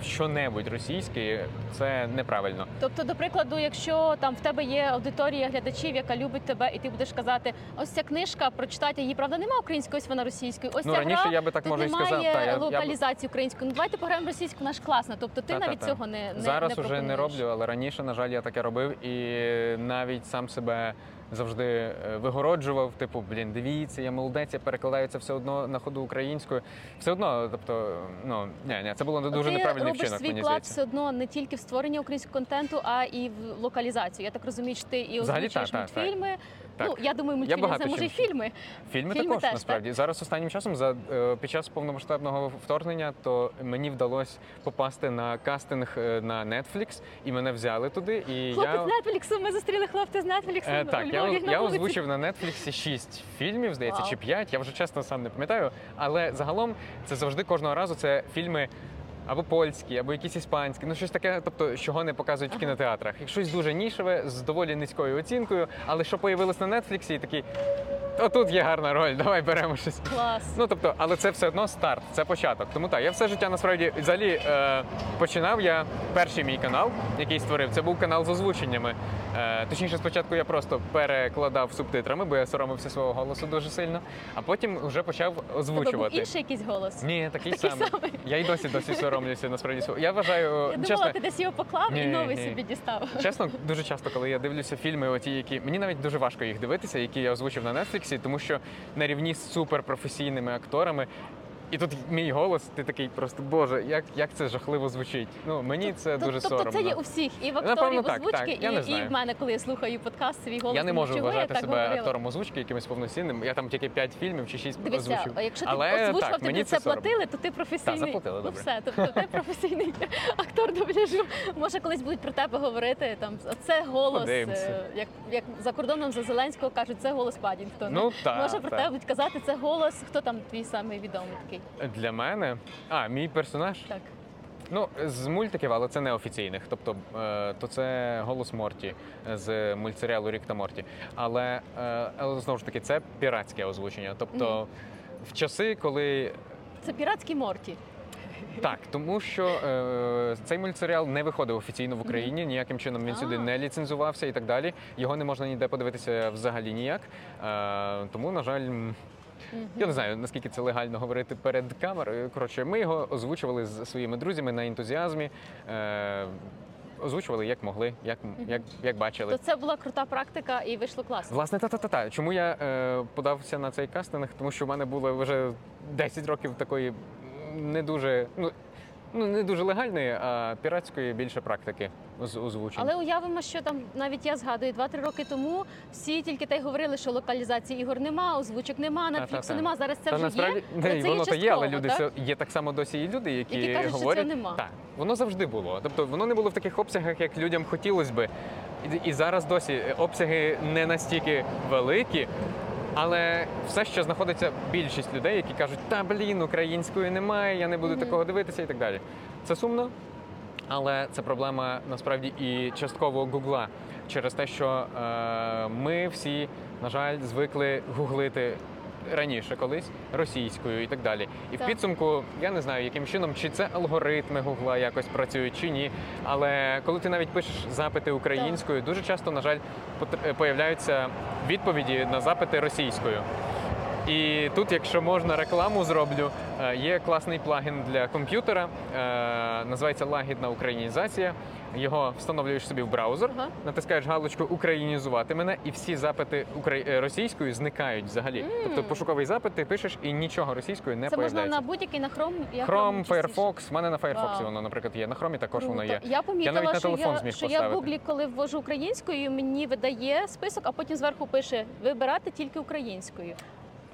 що-небудь російське, це неправильно. Тобто, до прикладу, якщо там в тебе є аудиторія глядачів, яка любить тебе, і ти будеш казати, ось ця книжка, прочитайте її, правда, немає української, ось вона російською. Ось Ну ця раніше гра, я би так може сказав. Та, локалізації української. Ну давайте пограємо російську, вона ж класна. Тобто ти Та-та-та. навіть цього не, не Зараз не уже не роблю, але раніше, на жаль, я таке робив і навіть сам себе завжди е, вигороджував. Типу, блін, дивіться, я молодець, я перекладаю це все одно на ходу українською. Все одно, тобто, ну ні, ні, це було дуже ти неправильний вчинок. свій Мені вклад здається. все одно не тільки в створення українського контенту, а і в локалізацію. Я так розумію, що ти і озвучуєш мультфільми. так. мультфільми. Так. Ну я думаю, мультфільми це може чим- фільми. Фільми, Фільми також теж, насправді зараз останнім часом за е, під час повномасштабного вторгнення, то мені вдалося попасти на кастинг е, на Netflix, і мене взяли туди. І Хлопець я з Нетфліксу. Ми зустріли хлопця з Нетфліксу. Е, у так, я, на я вулиці. озвучив на Нетфліксі шість фільмів, здається, Вау. чи п'ять. Я вже чесно сам не пам'ятаю. Але загалом це завжди кожного разу це фільми. Або польські, або якісь іспанські, ну щось таке, тобто, чого не показують в кінотеатрах. якщось щось дуже нішеве з доволі низькою оцінкою, але що появилось на Нетфліксі, і такий, отут є гарна роль, давай беремо щось. Клас. Ну тобто, але це все одно старт, це початок. Тому так, я все життя насправді взагалі е, починав я перший мій канал, який створив. Це був канал з озвученнями. Е, точніше, спочатку я просто перекладав субтитрами, бо я соромився свого голосу дуже сильно, а потім вже почав Тебе був інший якийсь голос. Ні, такий, Такий самий. самий. Я й досі досі соромлюся. Насправді. Я вважаю, Я чесно, думала, ти десь його поклав і новий ні. собі дістав. Чесно, дуже часто, коли я дивлюся фільми, оті, які мені навіть дуже важко їх дивитися, які я озвучив на Нетфліксі, тому що на рівні з суперпрофесійними акторами. І тут мій голос, ти такий просто боже, як, як це жахливо звучить. Ну мені це Тобто- дуже тобто соромно. це є у всіх, і в акторів Напевно, так, озвучки, так. Я і, не і знаю. в мене, коли я слухаю подкаст, свій голос. я не можу я вважати так себе говорила. актором озвучки якимось повноцінним. Я там тільки 5 фільмів чи 6 Дивися, озвучив. а якщо ти Але озвучував, так, тобі мені це, соромно. платили, то ти професійний. Так, заплатили, ну добре. все, тобто ти професійний актор дубляжу. Може, колись будуть про тебе говорити. Там це голос, Подивимося. е, як, як за кордоном за Зеленського кажуть, це голос Падінгтона. Ну, так, Може про так. тебе будуть казати, це голос. Хто там твій самий відомий такий? Для мене, а мій персонаж. Так. Ну, з мультиків, але це не офіційних. Тобто, е, то це голос Морті з мультсеріалу Рік та Морті. Але, е, але знову ж таки, це піратське озвучення. Тобто, в часи, коли Це піратський Морті. так, тому що е, цей мультсеріал не виходив офіційно в Україні, ніяким чином він сюди не ліцензувався і так далі. Його не можна ніде подивитися взагалі ніяк. Е, тому, на жаль. Я не знаю, наскільки це легально говорити перед камерою. Коротше, ми його озвучували з своїми друзями на ентузіазмі. Е, озвучували як могли, як, як, як бачили. То це була крута практика і вийшло класно. Власне, та-та-та-та. Чому я е, подався на цей кастинг? Тому що в мене було вже 10 років такої не дуже. Ну, ну не дуже легальної, а піратської більше практики з озвучень. Але уявимо, що там навіть я згадую 2-3 роки тому всі тільки те й говорили, що локалізації ігор нема, озвучок нема. Нетфліксу нема. Зараз це Та вже насправді є. але це воно є то є, але частково, люди так? все є так само досі і люди, які, Які кажуть, що говорять, нема. так воно завжди було. Тобто воно не було в таких обсягах, як людям хотілося би. І, і зараз досі обсяги не настільки великі. Але все ще знаходиться більшість людей, які кажуть, та блін, української немає, я не буду такого дивитися і так далі. Це сумно, але це проблема насправді і частково Гугла через те, що е, ми всі, на жаль, звикли гуглити раніше колись російською і так далі. І Так. в підсумку я не знаю, яким чином, чи це алгоритми Гугла якось працюють, чи ні. Але коли ти навіть пишеш запити українською, дуже часто, на жаль, появляються відповіді на запити російською. І тут, якщо можна, рекламу зроблю. Е, Є класний плагін для комп'ютера, е, називається лагідна українізація. Його встановлюєш собі в браузер, Ага. натискаєш галочку Українізувати мене, і всі запити е, російською зникають взагалі. Мм. Тобто пошуковий запит ти пишеш і нічого російською не Це можна на будь-який на Chrome. Я Chrome. Firefox, в мене на Firefox Вау. воно, наприклад, є. На Chrome також воно є. Я помітила, навіть на що, телефон я, зміг що я в поставити. гуглі, коли ввожу українською, мені видає список, а потім зверху пише вибирати тільки українською.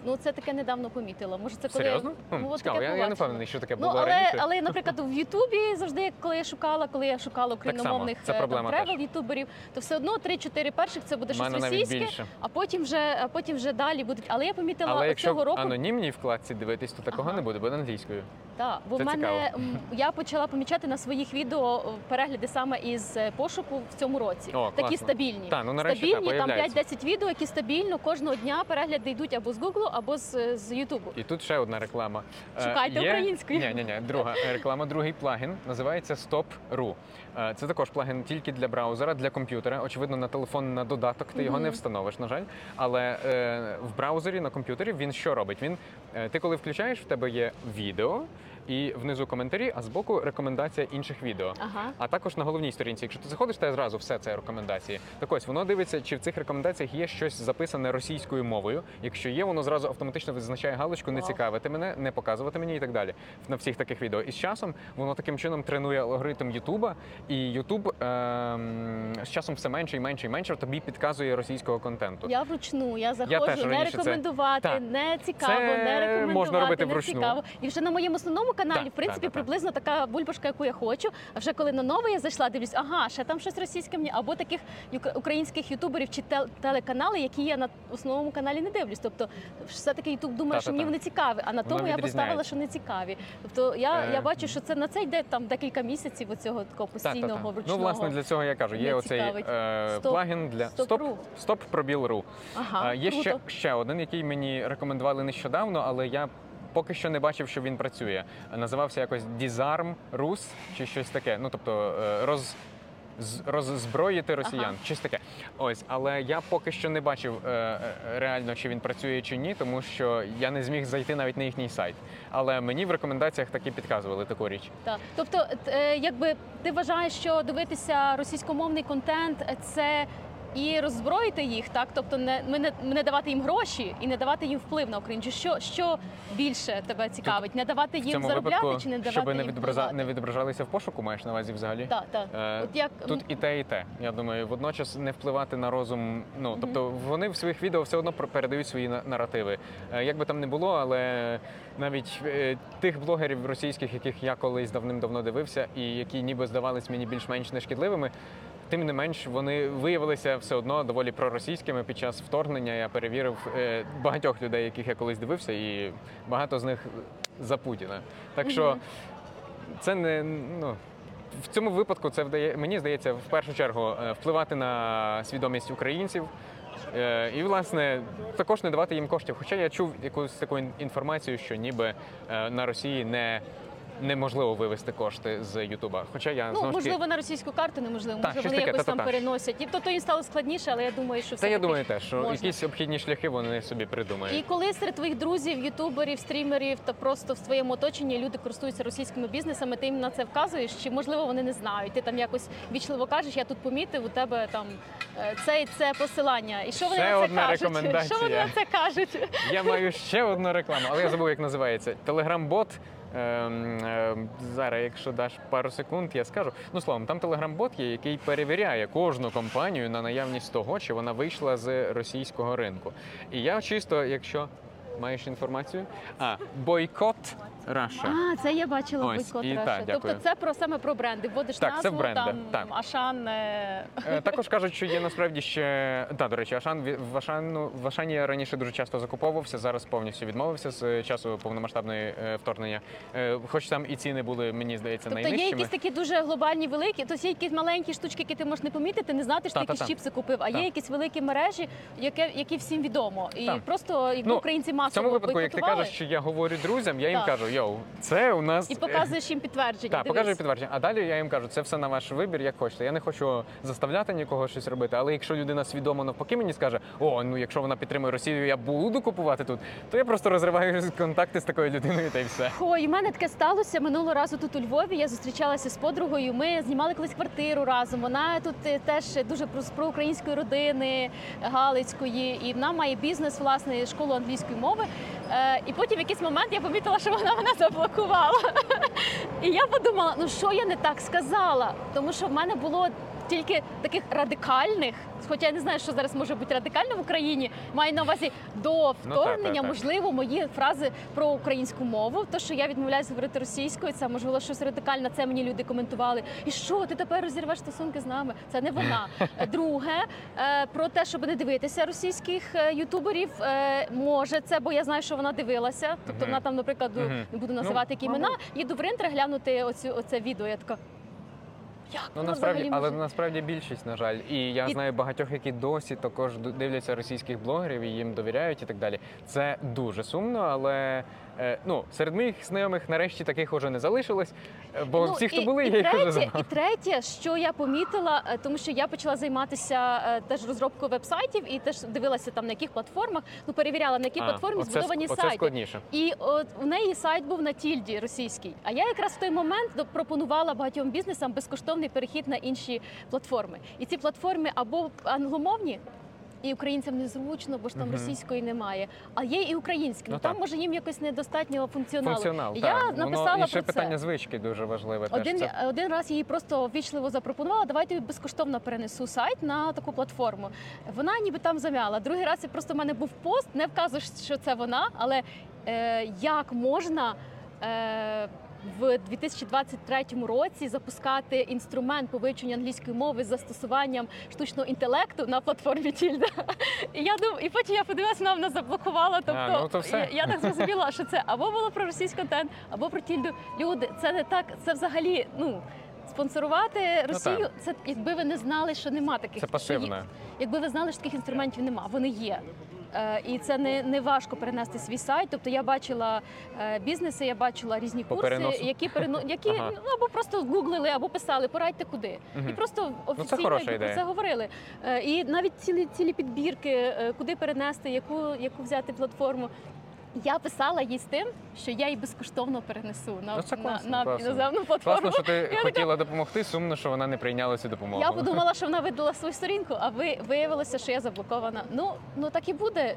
Ну це таке недавно помітила. Може, це коли Серйозно? Ну, от цікаво, таке я, я не впевнений, що таке Ну, було але, раніше. але, наприклад, в Ютубі завжди, коли я шукала, коли я шукала україномовних е, travel ютуберів, то все одно 3-4 перших це буде щось російське, а потім вже а потім вже далі будуть. Але я помітила Але якщо цього року. анонімній вкладці дивитись, то такого Ага. не буде, буде англійською. Так, бо Це в мене цікаво. я почала помічати на своїх відео перегляди саме із е, пошуку в цьому році. О, Такі стабільні. Та, ну, нарешті, та, там 5-10 відео, які стабільно кожного дня перегляди йдуть або з Гуглу, або з, з Ютубу. І тут ще одна реклама. Е, Шукайте українською. Ні, ні, ні, друга реклама, другий плагін називається Stop.ru. Е, Це також плагін тільки для браузера, для комп'ютера. Очевидно, на телефон на додаток ти його не встановиш, на жаль. Але е, в браузері на комп'ютері він що робить? Він е, ти коли включаєш, в тебе є відео. І внизу коментарі, а збоку рекомендація інших відео. Ага. А також на головній сторінці, якщо ти заходиш, то зразу все це рекомендації. Так ось воно дивиться, чи в цих рекомендаціях є щось записане російською мовою. Якщо є, воно зразу автоматично визначає галочку не цікавити мене, не показувати мені і так далі. На всіх таких відео. І з часом воно таким чином тренує алгоритм Ютуба, і Ютуб ем, з часом все менше і менше і менше тобі підказує російського контенту. Я вручну, я заходжу, теж не раніше це- рекомендувати, не цікаво, Це не рекомендувати, можна робити не вручну. цікаво. І вже на моєму основному каналі, Так, в принципі, так, так. приблизно така бульбашка, яку я хочу. А вже коли на новий я зайшла, дивлюсь, ага, ще там щось російське мені, або таких українських ютуберів чи тел- телеканали, які я на основному каналі не дивлюсь. Тобто, все-таки Ютуб думає, що Та-та-та. мені вони цікаві, а на тому я поставила, що не цікаві. Тобто я, Е, я бачу, що це на це йде там декілька місяців оцього такого постійного Та-та-та. вручного. Ну, власне, для цього я кажу, є оцей е, Стоп. плагін для стоп, стоп пробіл.ру. Ага, Е, Є ще, ще один, який мені рекомендували нещодавно, але я поки що не бачив, що він працює. Називався якось Disarm Rus чи щось таке. Ну тобто е, роз. Роззброїти росіян, Ага. щось таке. Ось, але я поки що не бачив е, е, реально, чи він працює чи ні, тому що я не зміг зайти навіть на їхній сайт. Але мені в рекомендаціях таки підказували таку річ. Так. Тобто, е, якби ти вважаєш, що дивитися російськомовний контент це і роззброїти їх, так? Тобто не, ми не, не давати їм гроші і не давати їм вплив на Україну. Що, що більше тебе цікавить? Не давати їм заробляти випадку, чи не давати щоб не, їм відобраза... впливати? не відображалися в пошуку, маєш на увазі взагалі? Так, так. Е, От як Тут і те, і те. Я думаю, водночас не впливати на розум. Ну тобто вони в своїх відео все одно передають свої наративи. Е, Як би там не було, але навіть е, тих блогерів російських, яких я колись давним-давно дивився, і які ніби здавались мені більш-менш нешкідливими. Тим не менш, вони виявилися все одно доволі проросійськими під час вторгнення. Я перевірив е, багатьох людей, яких я колись дивився, і багато з них за Путіна. Так що це не ну. В цьому випадку це вдає мені здається в першу чергу е, впливати на свідомість українців. Е, І, власне, також не давати їм коштів. Хоча я чув якусь таку інформацію, що ніби на Росії не неможливо вивести кошти з Ютуба. Хоча я Ну, знову ж таки- можливо, на російську карту неможливо. Так, Може, вони таке, якось там та-та-та. переносять. І тобто їм стало складніше, але я думаю, що Та все я думаю теж, що можна. якісь обхідні шляхи вони собі І придумають. коли серед твоїх друзів, ютуберів, стрімерів та просто в твоєму оточенні люди користуються російськими бізнесами, ти їм на це вказуєш, чи можливо вони не знають? Ти там якось вічливо кажеш, я тут помітив у тебе там е, це і це посилання. І що вони Ще на це одна кажуть? рекомендація. Що вони на це кажуть? Я маю ще одну рекламу, але я забув, як називається. Телеграм-бот зараз, якщо даш пару секунд, я скажу. Ну словом, там телеграм-бот є, який перевіряє кожну компанію на наявність того, чи вона вийшла з російського ринку. І я чисто, якщо маєш інформацію, а бойкот Раша. А, це я бачила Ось, бойкот і Russia. так, дякую. Тобто це про саме про бренди. Вводиш Так, це бренди, там так. Ашан. е, Е, Також кажуть, що є насправді ще та до речі, Ашан ві- в Ашану в Ашані я раніше дуже часто закуповувався. Зараз повністю відмовився з часу повномасштабної е, вторгнення. Е, Хоч там і ціни були, мені здається, Тобто є найнижчими. якісь такі дуже глобальні великі, тобто є якісь маленькі штучки, які ти можеш не помітити, не знати, що ти Та-та-та. якісь чіпси купив, а Та. є якісь великі мережі, які, які всім відомо. І Так. просто якби Ну, українці В цьому випадку, як ти бойкотували, кажеш, що я говорю друзям, я їм Так. кажу, йоу, це у нас і показуєш їм підтвердження. Так, Дивись. покажу підтвердження. А далі я їм кажу, це все на ваш вибір, як хочете. Я не хочу заставляти нікого щось робити. Але якщо людина свідомо навпаки мені скаже, о, ну якщо вона підтримує Росію, я буду купувати тут, то я просто розриваю <laughs> контакти з такою людиною та й все. Ой, у мене таке сталося минулого разу тут у Львові. Я зустрічалася з подругою. Ми знімали колись квартиру разом. Вона тут е, теж дуже про, з проукраїнської родини Галицької, і вона має бізнес, власне, школу англійської мови. Е, і потім в якийсь момент я помітила, що вона мене заблокувала. <laughs> І я подумала, ну що я не так сказала, тому що в мене було. Тільки таких радикальних, хоча я не знаю, що зараз може бути радикально в Україні, маю на увазі до Ну, вторгнення, так, так. можливо, мої фрази про українську мову. То, що я відмовляюся говорити російською, це можливо щось радикальне. Це мені люди коментували. І що ти тепер розірвеш стосунки з нами? Це не вона. <laughs> Друге, е, про те, щоб не дивитися російських е, ютуберів, е, може це, бо я знаю, що вона дивилася. Тобто вона там, наприклад, не буду Ну, називати які імена. Їду в Ринтер глянути оцю оце відео. Я така. Як Ну насправді, але насправді більшість, на жаль, і я І- знаю багатьох, які досі також дивляться російських блогерів і їм довіряють і так далі. Це дуже сумно, але ну серед моїх знайомих нарешті таких уже не залишилось. е, Бо Ну, всі, хто і- були, і я їх вже третє, і третє, що я помітила, е, тому що я почала займатися е, теж розробкою вебсайтів і теж дивилася там на яких платформах. Ну перевіряла на якій А, платформі оце збудовані оце сайти. складніше. І от у неї сайт був на тільді російський. А я якраз в той момент пропонувала багатьом бізнесам безкоштовний перехід на інші платформи. І ці платформи або англомовні. І українцям незручно, бо ж там російської немає. А є і українські. Ну, Ну, там так. може їм якось недостатньо функціоналу. Функціонал, я так. написала Воно, і ще про це. питання звички дуже важливе. теж. Один, Це один раз їй просто ввічливо запропонувала, давай тобі безкоштовно перенесу сайт на таку платформу. Вона ніби там замяла. Другий раз це просто в мене був пост, не вказуєш, що це вона, але е, як можна. Е, в 2023 році запускати інструмент по вивченню англійської мови з застосуванням штучного інтелекту на платформі Тільда. І я дум, і потім я подивилася, вона мене заблокувала. Тобто ну то все. Я, я так зрозуміла, що це або було про російський контент, або про тільду. Люди, це не так. Це взагалі ну. Спонсорувати Росію, так. це якби ви не знали, що нема таких це пасивне. Якби ви знали, що таких інструментів нема, вони є. Е, і це не, не важко перенести свій сайт. Тобто я бачила е, бізнеси, я бачила різні По курси, переносу? які перено... <laughs> які Ага. ну, або просто гуглили, або писали, порадьте куди. угу. І просто офіційно ну, це, це говорили. Е, і навіть цілі цілі підбірки, куди перенести, яку, яку взяти платформу. Я писала їй з тим, що я її безкоштовно перенесу на, Ну, це на, класно, на класно. іноземну платформу. Класно, що ти я хотіла допомогти. Сумно, що вона не прийняла цю допомогу. Я подумала, що вона видала свою сторінку, а ви виявилося, що я заблокована. Ну ну так і буде.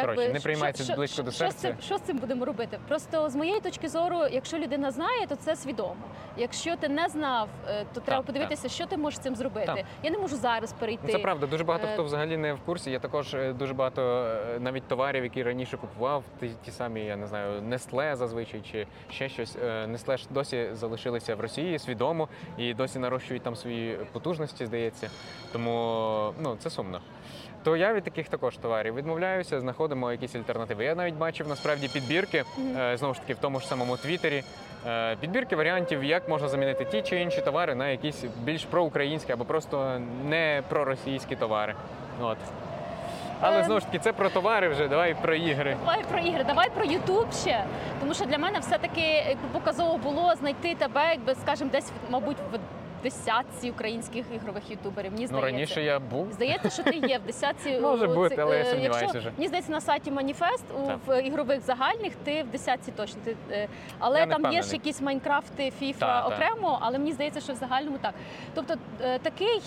Коротше, не що- це що- близько до що з цим, що з цим будемо робити? Просто з моєї точки зору, якщо людина знає, то це свідомо. Якщо ти не знав, е, то треба Так, подивитися, що ти можеш з цим зробити. Так. Я не можу зараз перейти. Ну, Це правда. Дуже багато Е, хто взагалі не в курсі. Я також е, дуже багато навіть товарів, які раніше купував, ті, ті самі, я не знаю, Nestle зазвичай чи ще щось. Е, Nestle ж досі залишилися в Росії свідомо і досі нарощують там свої потужності, здається. Тому ну це сумно. То я від таких також товарів відмовляюся, знаходимо якісь альтернативи. Я навіть бачив насправді підбірки е, знову ж таки в тому ж самому Твіттері. е, Підбірки варіантів, як можна замінити ті чи інші товари на якісь більш проукраїнські або просто не проросійські товари. От. Але Ем. знову ж таки, це про товари вже, давай про ігри. Давай про ігри, давай про Ютуб ще. Тому що для мене все-таки показово було знайти тебе, якби скажімо, десь, мабуть, в десятці українських ігрових ютуберів. Мені Ну раніше я був. Здається, що ти є в десятці. <laughs> Може бути, але я е, сумніваюся вже. Мені здається, на сайті Маніфест у в ігрових загальних ти в десятці точно. Ти, е, але там є ще якісь Майнкрафти, Фіфа окремо, але мені здається, що в загальному так. Тобто е, такий.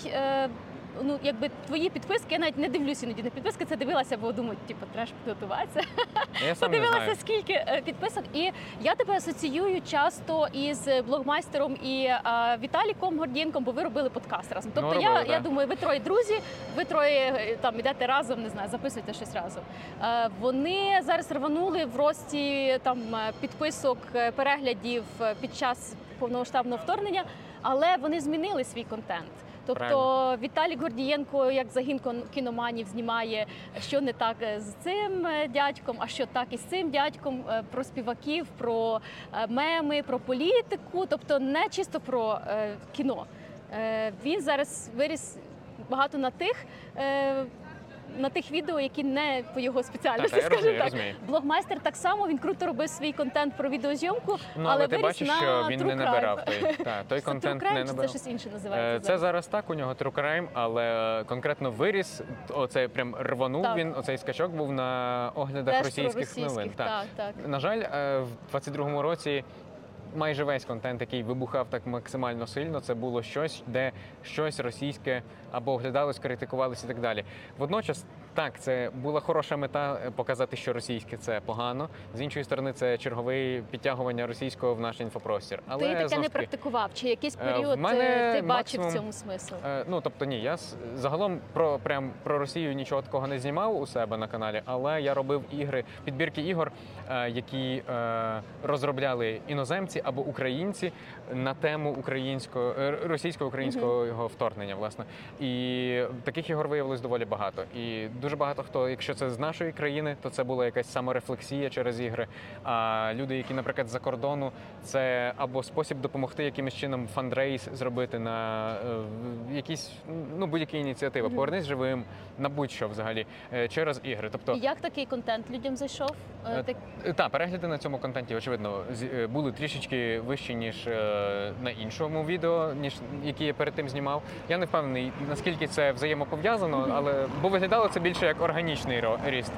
Е, ну якби твої підписки, я навіть не дивлюся іноді на підписки, це дивилася, бо думаю, типу, треш підготуватися. Я <laughs> сам не Подивилася, знаю. скільки е, підписок, і я тебе асоціюю часто із блогмайстером і е, Віталіком Гордієнком, бо ви робили подкаст разом. Ну, Тобто я, робили, я так. думаю, ви троє друзі, ви троє е, там ідете разом, не знаю, записуєте щось разом. Е, Вони зараз рванули в рості там е, підписок, е, переглядів е, під час повномасштабного вторгнення, але вони змінили свій контент. Тобто Правильно. Віталій Гордієнко, як загін кіноманів, знімає, що не так е, з цим е, дядьком, а що так і з цим дядьком, е, про співаків, про меми, про політику, тобто не чисто про кіно. Він зараз виріс багато на тих. На тих відео, які не по його спеціальності, Так, скажімо так. розумію. Блогмайстер так само він круто робив свій контент про відеозйомку, Ну, але, ти бачиш, на що він не набирав той, <laughs> та, той Це контент Crime не чи це щось інше Е, називається. Це зараз? зараз так, у нього True Crime, але конкретно виріс, оце прям рванув Так. він, оцей скачок був на оглядах Теж російських, про новин. Так. так, так. На жаль, е, в 22-му році майже весь контент, який вибухав так максимально сильно, це було щось, де щось російське або оглядалось, критикувалось і так далі. Водночас, так, це була хороша мета е, показати, що російське це погано. З іншої сторони, це чергове підтягування російського в наш інфопростір. Але ти таке не практикував? Чи якийсь Е, період мене е, ти бачив в цьому смисл? Ну тобто ні, я загалом про прям про Росію нічого такого не знімав у себе на каналі, але я робив ігри, підбірки ігор, які розробляли іноземці або українці на тему українського е, російсько-українського його вторгнення, власне. І таких ігор виявилось доволі багато. І дуже багато хто, якщо це з нашої країни, то це була якась саморефлексія через ігри. А люди, які, наприклад, за кордону, це або спосіб допомогти якимось чином фандрейс зробити на е, якісь ну будь-які ініціативи. Повернись живим на будь-що взагалі е, через ігри. Тобто І Як такий контент людям зайшов? Так- перегляди на цьому контенті, очевидно, були трішечки вищі, ніж на іншому відео, ніж які я перед тим знімав. Я не впевнений, наскільки це взаємопов'язано, але бо виглядало це більше як органічний ріст.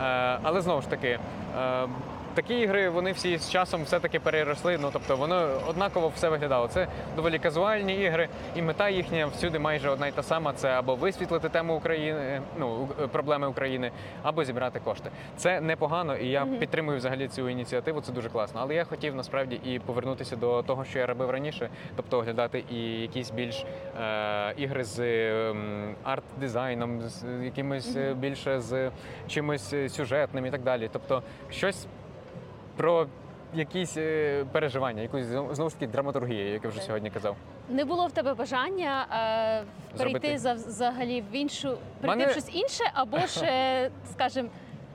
Е, але знову ж таки. е, Такі ігри вони всі з часом все-таки переросли. Ну тобто воно однаково все виглядало. Це доволі казуальні ігри, і мета їхня всюди майже одна й та сама: це або висвітлити тему України, ну проблеми України, або зібрати кошти. Це непогано, і я Мгм. підтримую взагалі цю ініціативу. Це дуже класно. Але я хотів насправді і повернутися до того, що я робив раніше, тобто оглядати і якісь більш е, ігри з ем, арт-дизайном, з якимось е, Мгм. більше з чимось е, сюжетним і так далі. Тобто щось про. Якісь е, переживання, якусь знову ж таки драматургію, як я вже сьогодні казав. Не було в тебе бажання е, перейти Зробити. за, взагалі в іншу, прийти Мене- в щось інше, або ж, е, скажімо,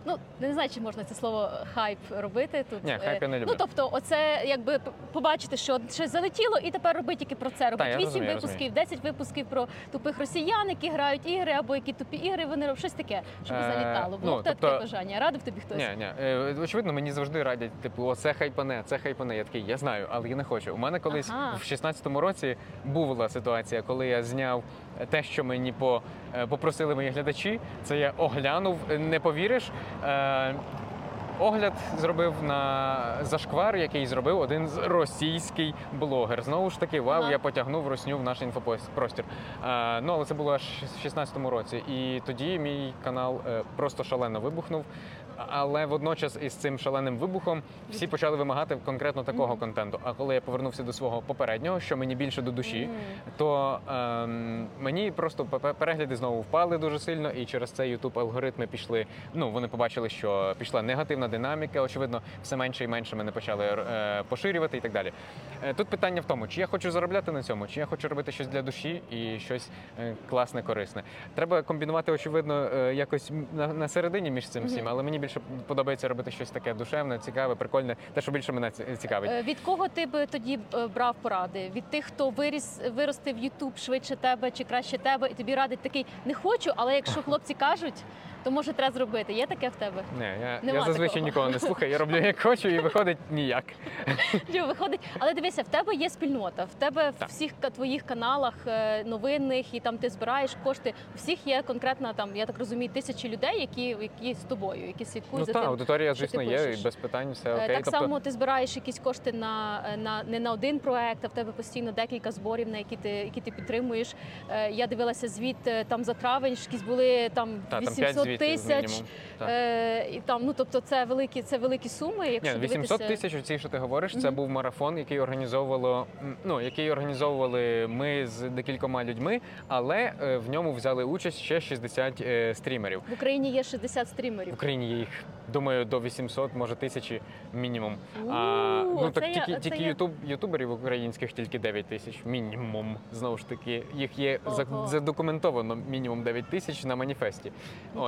ну не знаю, чи можна це слово хайп робити тут. Ні, хайп я не Е, люблю. Ну тобто, оце якби побачити, що щось залетіло, і тепер роби тільки про це. Робить я 8 розумію, випусків, 10 випусків про тупих росіян, які грають ігри, або які тупі ігри вони роблять щось таке, щоб Е, залітало. Було ну, тобто- таке бажання. Радив тобі хтось? Ні, ні. Е, Очевидно, мені завжди радять, типу, о, це хайпане, це хайпане. Я такий, я знаю, але я не хочу. У мене колись Ага. в 16-му році була ситуація, коли я зняв те, що мені по, е, попросили мої глядачі. Це я оглянув, не повіриш. Е, Огляд зробив на зашквар, який зробив один з російський блогер. Знову ж таки, вау, я потягнув росню в наш інфопростір. Е, ну але це було аж в 16-му році. І тоді мій канал просто шалено вибухнув. Але водночас із цим шаленим вибухом всі почали вимагати конкретно такого Мгм. контенту. А коли я повернувся до свого попереднього, що мені більше до душі, Мгм. то ем, мені просто перегляди знову впали дуже сильно, і через це youtube алгоритми пішли. Ну вони побачили, що пішла негативна динаміка. Очевидно, все менше і менше мене почали е, поширювати і так далі. Е, Тут питання в тому, чи я хочу заробляти на цьому, чи я хочу робити щось для душі і щось е, класне, корисне. Треба комбінувати, очевидно, е, якось на, на середині між цим всім, але мені більше подобається робити щось таке душевне, цікаве, прикольне, те, що більше мене ці- цікавить. Е, Від кого ти би тоді е, брав поради? Від тих, хто виріс, виростив Ютуб швидше тебе чи краще тебе, і тобі радить такий не хочу, але якщо хлопці кажуть, То може треба зробити. Є таке в тебе? Не, я, Нема я зазвичай такого. нікого не слухаю, я роблю як хочу, і виходить ніяк. Виходить, але дивися, в тебе є спільнота. В тебе в всіх твоїх каналах е, новинних, і там ти збираєш кошти. У всіх є конкретна там, я так розумію, тисячі людей, які, які з тобою, які слідкують Ну за так, тим. аудиторія, що ти звісно, є, і без питань все Е, окей. Так тобто, само ти збираєш якісь кошти на, е, на не на один проект, а в тебе постійно декілька зборів, на які ти які ти підтримуєш. Я дивилася звіт там за травень, якісь були там та, там 5 800 тисяч. Е, і там, ну тобто, це великі, це великі суми. Якщо Ні, 800 дивитися... тисяч, ці, що ти говориш, це Мгм. був марафон, який організовувало ну, який організовували ми з декількома людьми, але е, в ньому взяли участь ще 60 е, стрімерів. В Україні є 60 В. Україні є їх, думаю, до 800, може тисячі мінімум. У, А, ну так це я- тільки, тільки ютуб, ютуберів українських тільки 9 тисяч. Мінімум. Знову ж таки, їх є Ого. задокументовано мінімум 9 тисяч на маніфесті.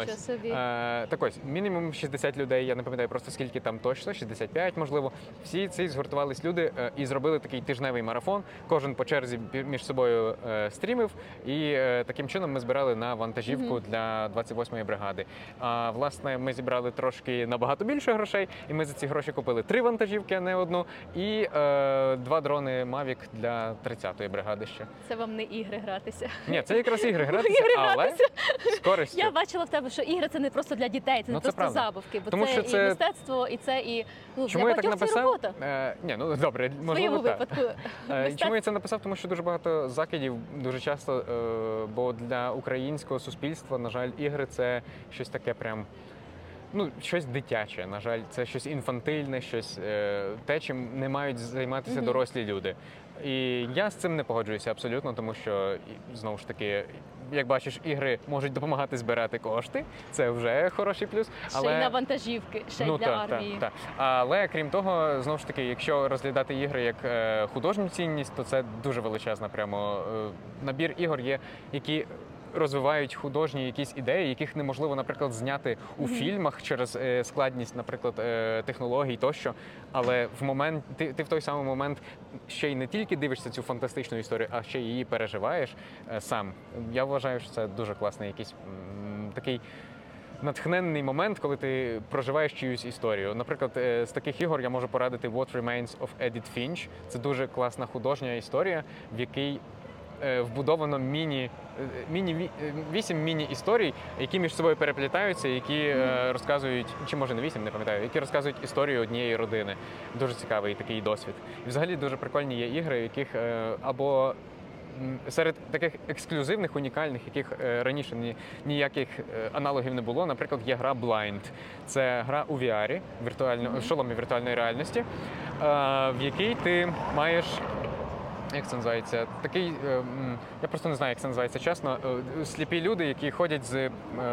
Нічого собі. Е, так ось, мінімум 60 людей, я не пам'ятаю просто скільки там точно, 65, можливо. Всі ці згуртувались люди е, і зробили такий тижневий марафон. Кожен по черзі між собою е, стрімив, і е, таким чином ми збирали на вантажівку Мгм. для 28-ї бригади. А власне, ми зібрали трошки набагато більше грошей, і ми за ці гроші купили три вантажівки, а не одну, і е, два дрони Mavic для 30-ї бригади ще. Це вам не ігри гратися. Ні, це якраз ігри гратися, але з користю. Я бачила в тебе, що ігри це не просто для дітей, це Ну, не це просто правда. забавки, бо Тому це що і мистецтво, і це і ну Чому для я так багатьох це написав? робота. Е, ні, ну добре, В можливо, так. випадку Е. Чому я це написав? Тому що дуже багато закидів, дуже часто, е, бо для українського суспільства, на жаль, ігри це щось таке прям. Ну, щось дитяче, на жаль, це щось інфантильне, щось е, те, чим не мають займатися дорослі люди. І я з цим не погоджуюся абсолютно, тому що знову ж таки, як бачиш, ігри можуть допомагати збирати кошти. Це вже хороший плюс. ще й на вантажівки, ще й ну, для та, армії. Та, та. Але крім того, знову ж таки, якщо розглядати ігри як е, художню цінність, то це дуже величезна. Прямо е, набір ігор є, які. Розвивають художні якісь ідеї, яких неможливо, наприклад, зняти у фільмах через е, складність, наприклад, е, технологій тощо. Але в момент ти, ти в той самий момент ще й не тільки дивишся цю фантастичну історію, а ще й її переживаєш е, сам. Я вважаю, що це дуже класний якийсь такий натхненний момент, коли ти проживаєш чиюсь історію. Наприклад, з таких ігор я можу порадити What Remains of Edith Finch. Це дуже класна художня історія, в якій вбудовано міні. е, Міні е, вісім міні-історій, які між собою переплітаються, які е, розказують, чи може не вісім, не пам'ятаю, які розказують історію однієї родини. Дуже цікавий такий досвід. І взагалі дуже прикольні є ігри, в яких е, або серед таких ексклюзивних, унікальних, яких е, раніше ні, ніяких е, аналогів не було. Наприклад, є гра Blind. Це гра у VR, віртуально, в шоломі віртуальної реальності, е, в якій ти маєш. Як це називається? Такий, е, я просто не знаю, як це називається чесно. е, Сліпі люди, які ходять з е,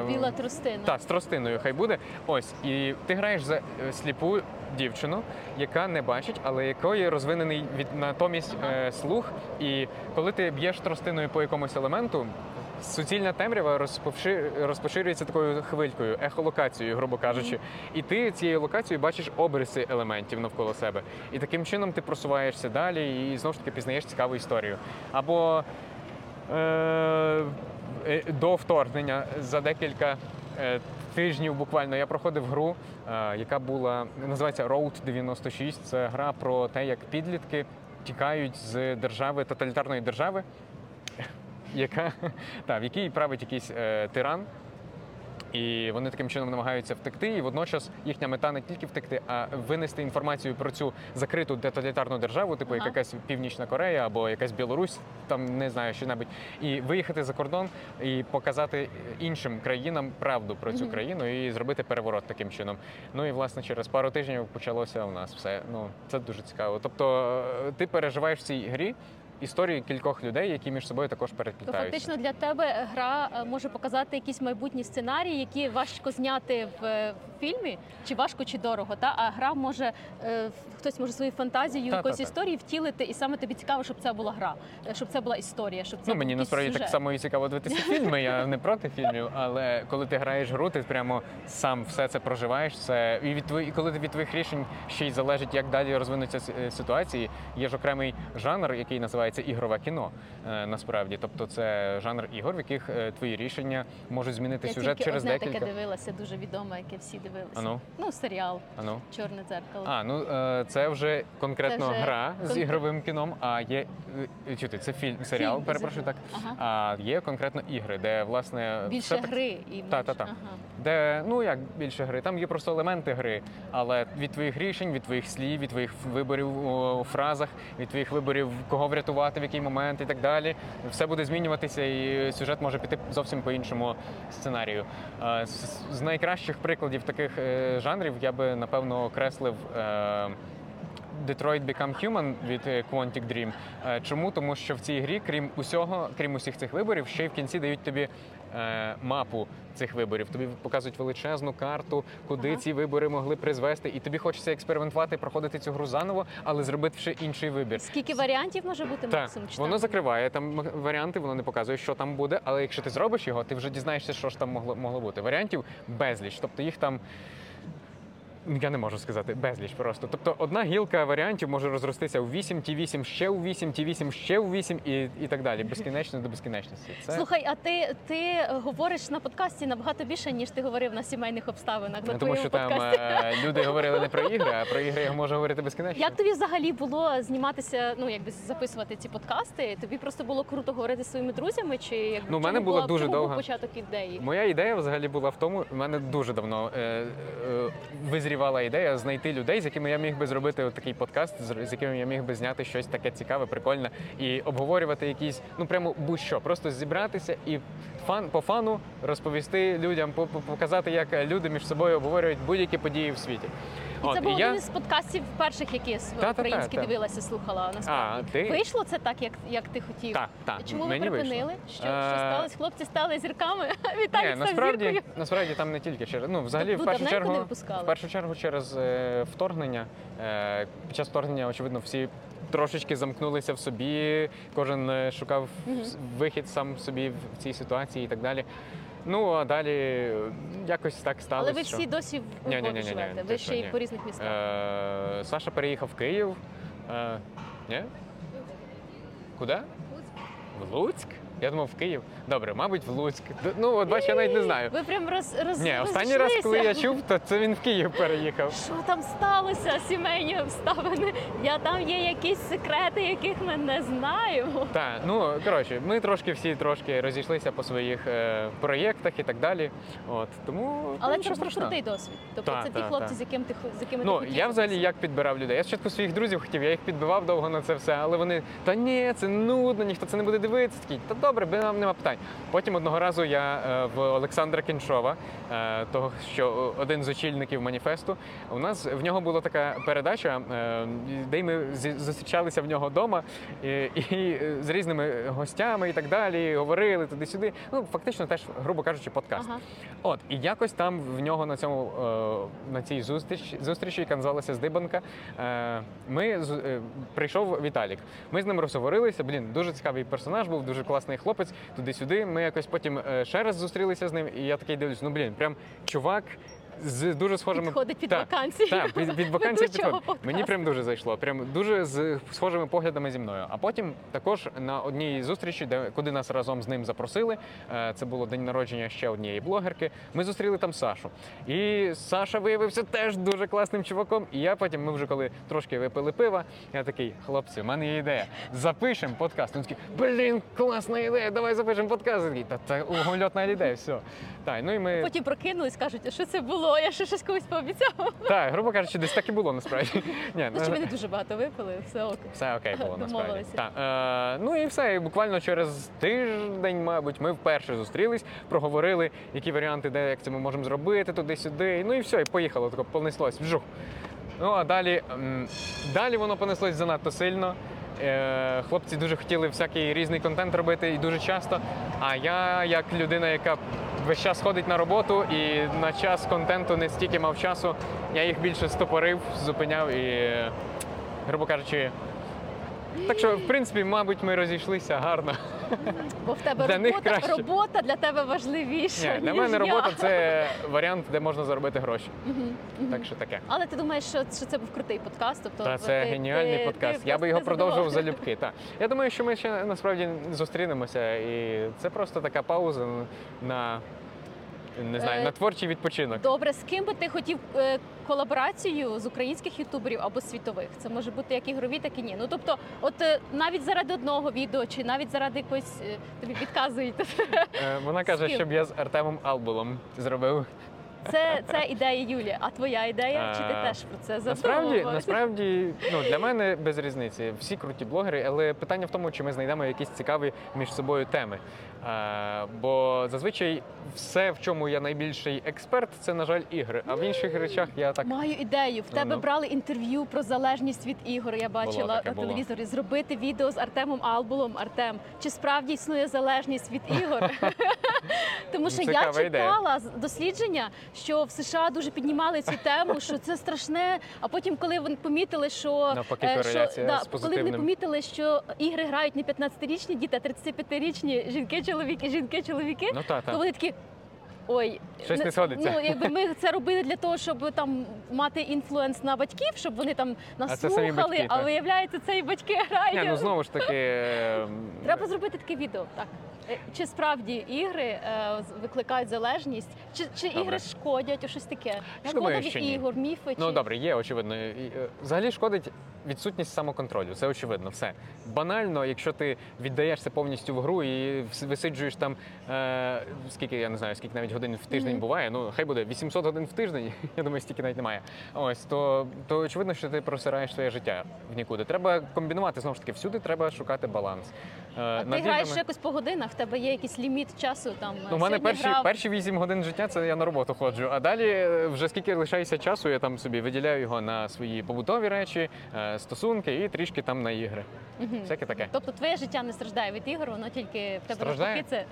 Біла тростина. Так, з тростиною хай буде. Ось, і ти граєш за сліпу дівчину, яка не бачить, але якої розвинений від натомість слух. І коли ти б'єш тростиною по якомусь елементу, суцільна темрява розпоширюється такою хвилькою, ехолокацією, грубо кажучи. І ти цією локацією бачиш обриси елементів навколо себе. І таким чином ти просуваєшся далі і знову ж таки пізнаєш цікаву історію. Або Е, е, до вторгнення за декілька е, тижнів буквально я проходив гру, е, яка була називається Road 96. Це гра про те, як підлітки тікають з держави тоталітарної держави, яка <laughs> та, в якій править якийсь е, тиран. І вони таким чином намагаються втекти, і водночас їхня мета не тільки втекти, а винести інформацію про цю закриту тоталітарну державу, типу як Ага. якась Північна Корея або якась Білорусь, там не знаю, що небудь, і виїхати за кордон і показати іншим країнам правду про цю країну і зробити переворот таким чином. Ну і власне через пару тижнів почалося у нас все. Ну це дуже цікаво. Тобто е, ти переживаєш в цій грі. Історії кількох людей, які між собою також переплітаються. фактично для тебе гра е, може показати якісь майбутні сценарії, які важко зняти в, е, фільмі, чи важко, чи дорого. Та а гра може е, в- хтось може свою фантазію Та, якоїсь та, та. історії втілити, і саме тобі цікаво, щоб це була гра, е, щоб це була історія, щоб це Ну, був мені насправді так само і цікаво дивитися <laughs> фільми. Я не проти фільмів, але коли ти граєш гру, ти прямо сам все це проживаєш. Це і від твої, коли від твоїх рішень ще й залежить, як далі розвинуться е, ситуації. Є ж окремий жанр, який називається ігрове кіно. е, Насправді, тобто це жанр ігор, в яких твої рішення можуть змінити Я сюжет через одне декілька. таке дивилася, дуже відоме, яке всі дивилися. Ану, Ну, серіал ану. Чорне дзеркало. А, ну е, це вже конкретно Це вже гра з конкрет- ігровим кіном. А є е, чути, це фільм, серіал, Фільм, перепрошую так. Ага. А є конкретно ігри, де власне Більше все так- гри і Та-та-та. Ага. де ну як більше гри, там є просто елементи гри, але від твоїх рішень, від твоїх слів, від твоїх виборів у фразах, від твоїх виборів, кого врятувати, в який момент і так далі, все буде змінюватися, і сюжет може піти зовсім по іншому сценарію. Е, З, з найкращих прикладів таких е, жанрів я би напевно окреслив. Detroit Become Human від е, Quantic Dream. Е, Чому? Тому що в цій грі, крім усього, крім усіх цих виборів, ще й в кінці дають тобі е, мапу цих виборів. Тобі показують величезну карту, куди Ага. ці вибори могли призвести, і тобі хочеться експериментувати, проходити цю гру заново, але зробити ще інший вибір. Скільки варіантів може бути Так, максимум? Чи воно закриває там варіанти, воно не показує, що там буде. Але якщо ти зробиш його, ти вже дізнаєшся, що ж там могло, могло бути. Варіантів безліч. Тобто їх там. Я не можу сказати, безліч просто. Тобто одна гілка варіантів може розростися у 8, ті 8 ще у 8, ті 8 ще у 8 і, і так далі. Безкінечно до безкінечності. Це Слухай, а ти, ти говориш на подкасті набагато більше, ніж ти говорив на сімейних обставинах. На тому, що там подкасті. е, люди говорили не про ігри, а про ігри я можу говорити безкінечно. Як тобі взагалі було зніматися, ну якби записувати ці подкасти? Тобі просто було круто говорити зі своїми друзями? Чи якби Ну, мене була була- дуже довга- початок ідеї? Моя ідея взагалі була в тому, в мене дуже давно е, е, визрівала ідея знайти людей, з якими я міг би зробити такий подкаст, з якими я міг би зняти щось таке цікаве, прикольне і обговорювати якісь, ну прямо будь-що, просто зібратися і фан по фану розповісти людям, по- по- показати, як люди між собою обговорюють будь-які події в світі. І це був я... один із подкастів перших, які Та-та-та, українські та. дивилася, слухала А, насправді. ти? Вийшло це так, як, як ти хотів? Так, так. Чому ви припинили? вийшло. Що, що Е, сталося? Хлопці стали зірками. <laughs> Віталій Ні, насправді, зіркою. насправді там не тільки через ну взагалі в першу чергу не в першу чергу через е, вторгнення. Е, під час вторгнення, очевидно, всі трошечки замкнулися в собі. Кожен е, шукав Мгм. с- вихід сам собі в цій ситуації і так далі. Ну а далі е, якось так сталося. Але ви що- всі досі в Ні-ні-ні-ні, живете. Ви що, ще й по різних містах. Е, Саша переїхав в Київ. Е, ні? Куди? В Луцьк? Я думав, в Київ. Добре, мабуть, в Луцьк. Ну, от бач, я навіть не знаю. Ви прям роз, роз Ні, останній раз, коли я чув, то це він в Київ переїхав. Що там сталося, сімейні обставини? Я там є якісь секрети, яких ми не знаємо. Так, ну коротше, ми трошки всі трошки розійшлися по своїх е, проєктах і так далі. От тому Але ну, це був крутий досвід. Тобто Так, це ті так, хлопці, так. з яким ти з якими Ну ти я взагалі як підбирав людей. Я спочатку своїх друзів хотів, я їх підбивав довго на це все, але вони та ні, це нудно, ніхто це не буде дивитися. Такий, та добре, нам нема питань. Потім одного разу я е, в Олександра Кіншова, е, того що один з очільників маніфесту. У нас в нього була така передача, е, де ми зустрічалися в нього вдома і, і з різними гостями і так далі. Говорили туди-сюди. Ну фактично, теж, грубо кажучи, подкаст. Ага. От і якось там в нього на цьому на цій зустріч зустрічі, яка називалася Здибанка. Ми прийшов Віталік. Ми з ним розговорилися. Блін, дуже цікавий персонаж був, дуже класний хлопець. Туди-сюди. Ми якось потім е, ще раз зустрілися з ним, і я такий дивлюсь, ну блін, прям чувак. З дуже схожими Підходить під Так, вакансію. Так, під, під <laughs> вакансію ведучого підходить. подкасту. Мені прям дуже зайшло. Прям дуже з схожими поглядами зі мною. А потім також на одній зустрічі, де куди нас разом з ним запросили. е, Це було день народження ще однієї блогерки. Ми зустріли там Сашу. І Саша виявився теж дуже класним чуваком. І я потім, ми вже коли трошки випили пива, я такий, хлопці, в мене є ідея. Запишемо подкаст. Він такий, блін, класна ідея, давай запишемо подкаст. Я такий, Та це угольотна ідея, все. Так, ну і ми Потім прокинулись, кажуть, а що це було? Я ще щось колись пообіцяв. так, грубо кажучи, десь так і було насправді. Ні, Ну, чи ви не дуже багато випили, все ок. Все окей було <laughs> насправді. Так, е, ну і все. І буквально через тиждень, мабуть, ми вперше зустрілись, проговорили, які варіанти, де як це ми можемо зробити, туди-сюди. Ну і все, і поїхало, тако понеслось. Вжух. Ну а далі, м, далі воно понеслось занадто сильно. Е, Хлопці дуже хотіли всякий різний контент робити і дуже часто. А я, як людина, яка весь час ходить на роботу і на час контенту не стільки мав часу, я їх більше стопорив, зупиняв і, грубо кажучи, так що, в принципі, мабуть, ми розійшлися гарно. Бо в тебе Для робота, краще. робота для тебе важливіша. Ні, для ніж мене я. робота це <laughs> варіант, де можна заробити гроші. Так що таке. Але ти думаєш, що, що це був крутий подкаст? Тобто Та це ти- геніальний ти- подкаст. ти Я би його продовжував залюбки. Так. Я думаю, що ми ще насправді зустрінемося, і це просто така пауза на не знаю, Е, на творчий відпочинок. Добре, з ким би ти хотів е, колаборацію з українських ютуберів або світових? Це може бути як ігрові, так і ні. Ну тобто, от е, навіть заради одного відео, чи навіть заради якоїсь е, тобі підказують. Вона каже, щоб я з Артемом Албулом зробив. Це, це ідея Юлі. А твоя ідея? Чи ти Е, теж про це Насправді, насправді, ну для мене без різниці. Всі круті блогери, але питання в тому, чи ми знайдемо якісь цікаві між собою теми. Е, бо зазвичай все, в чому я найбільший експерт, це, на жаль, ігри. А в інших речах я так Маю ідею. В тебе Ну. брали інтерв'ю про залежність від ігор. Я бачила таке, на було. телевізорі. Зробити відео з Артемом Албулом. Артем, чи справді існує залежність від ігор? <laughs> Тому що я читала дослідження, що в США дуже піднімали цю тему, що це страшне. А потім, коли вони помітили, що, Навпаки, е, кореляція да, з коли вони помітили, що ігри грають не 15-річні діти, а 35-річні жінки-чоловіки, жінки-чоловіки, ну та то вони такі. Ой, Щось не сходиться. Ну, якби ми <laughs> це робили для того, щоб там мати інфлюенс на батьків, щоб вони там нас А слухали, батьки, а виявляється, це і батьки грають. Ні, ну знову ж таки. <laughs> е, Треба зробити таке відео. Так чи справді ігри е, викликають залежність, чи, чи Добре. ігри шкодять, о щось таке? Шкода від ні. ігор, міфи Ну чи добре, є очевидно. Е, Взагалі шкодить відсутність самоконтролю. Це очевидно. Все банально, якщо ти віддаєшся повністю в гру і висиджуєш там е, скільки я не знаю, скільки навіть годин в тиждень Мгм. буває. Ну хай буде 800 годин в тиждень. <laughs> Я думаю, стільки навіть немає. Ось то, то очевидно, що ти просираєш своє життя в нікуди. Треба комбінувати знову ж таки. Всюди треба шукати баланс. Е, а ти граєш іграми- якось по годинах? В тебе є якийсь ліміт часу? Там Ну, у мене перші, грав- перші 8 годин життя це я на роботу ходжу. А далі е, вже скільки лишається часу, я там собі виділяю його на свої побутові речі, е, стосунки і трішки там на ігри. Мгм. Всяке таке. Тобто твоє життя не страждає від ігор, воно тільки в тебе навпаки це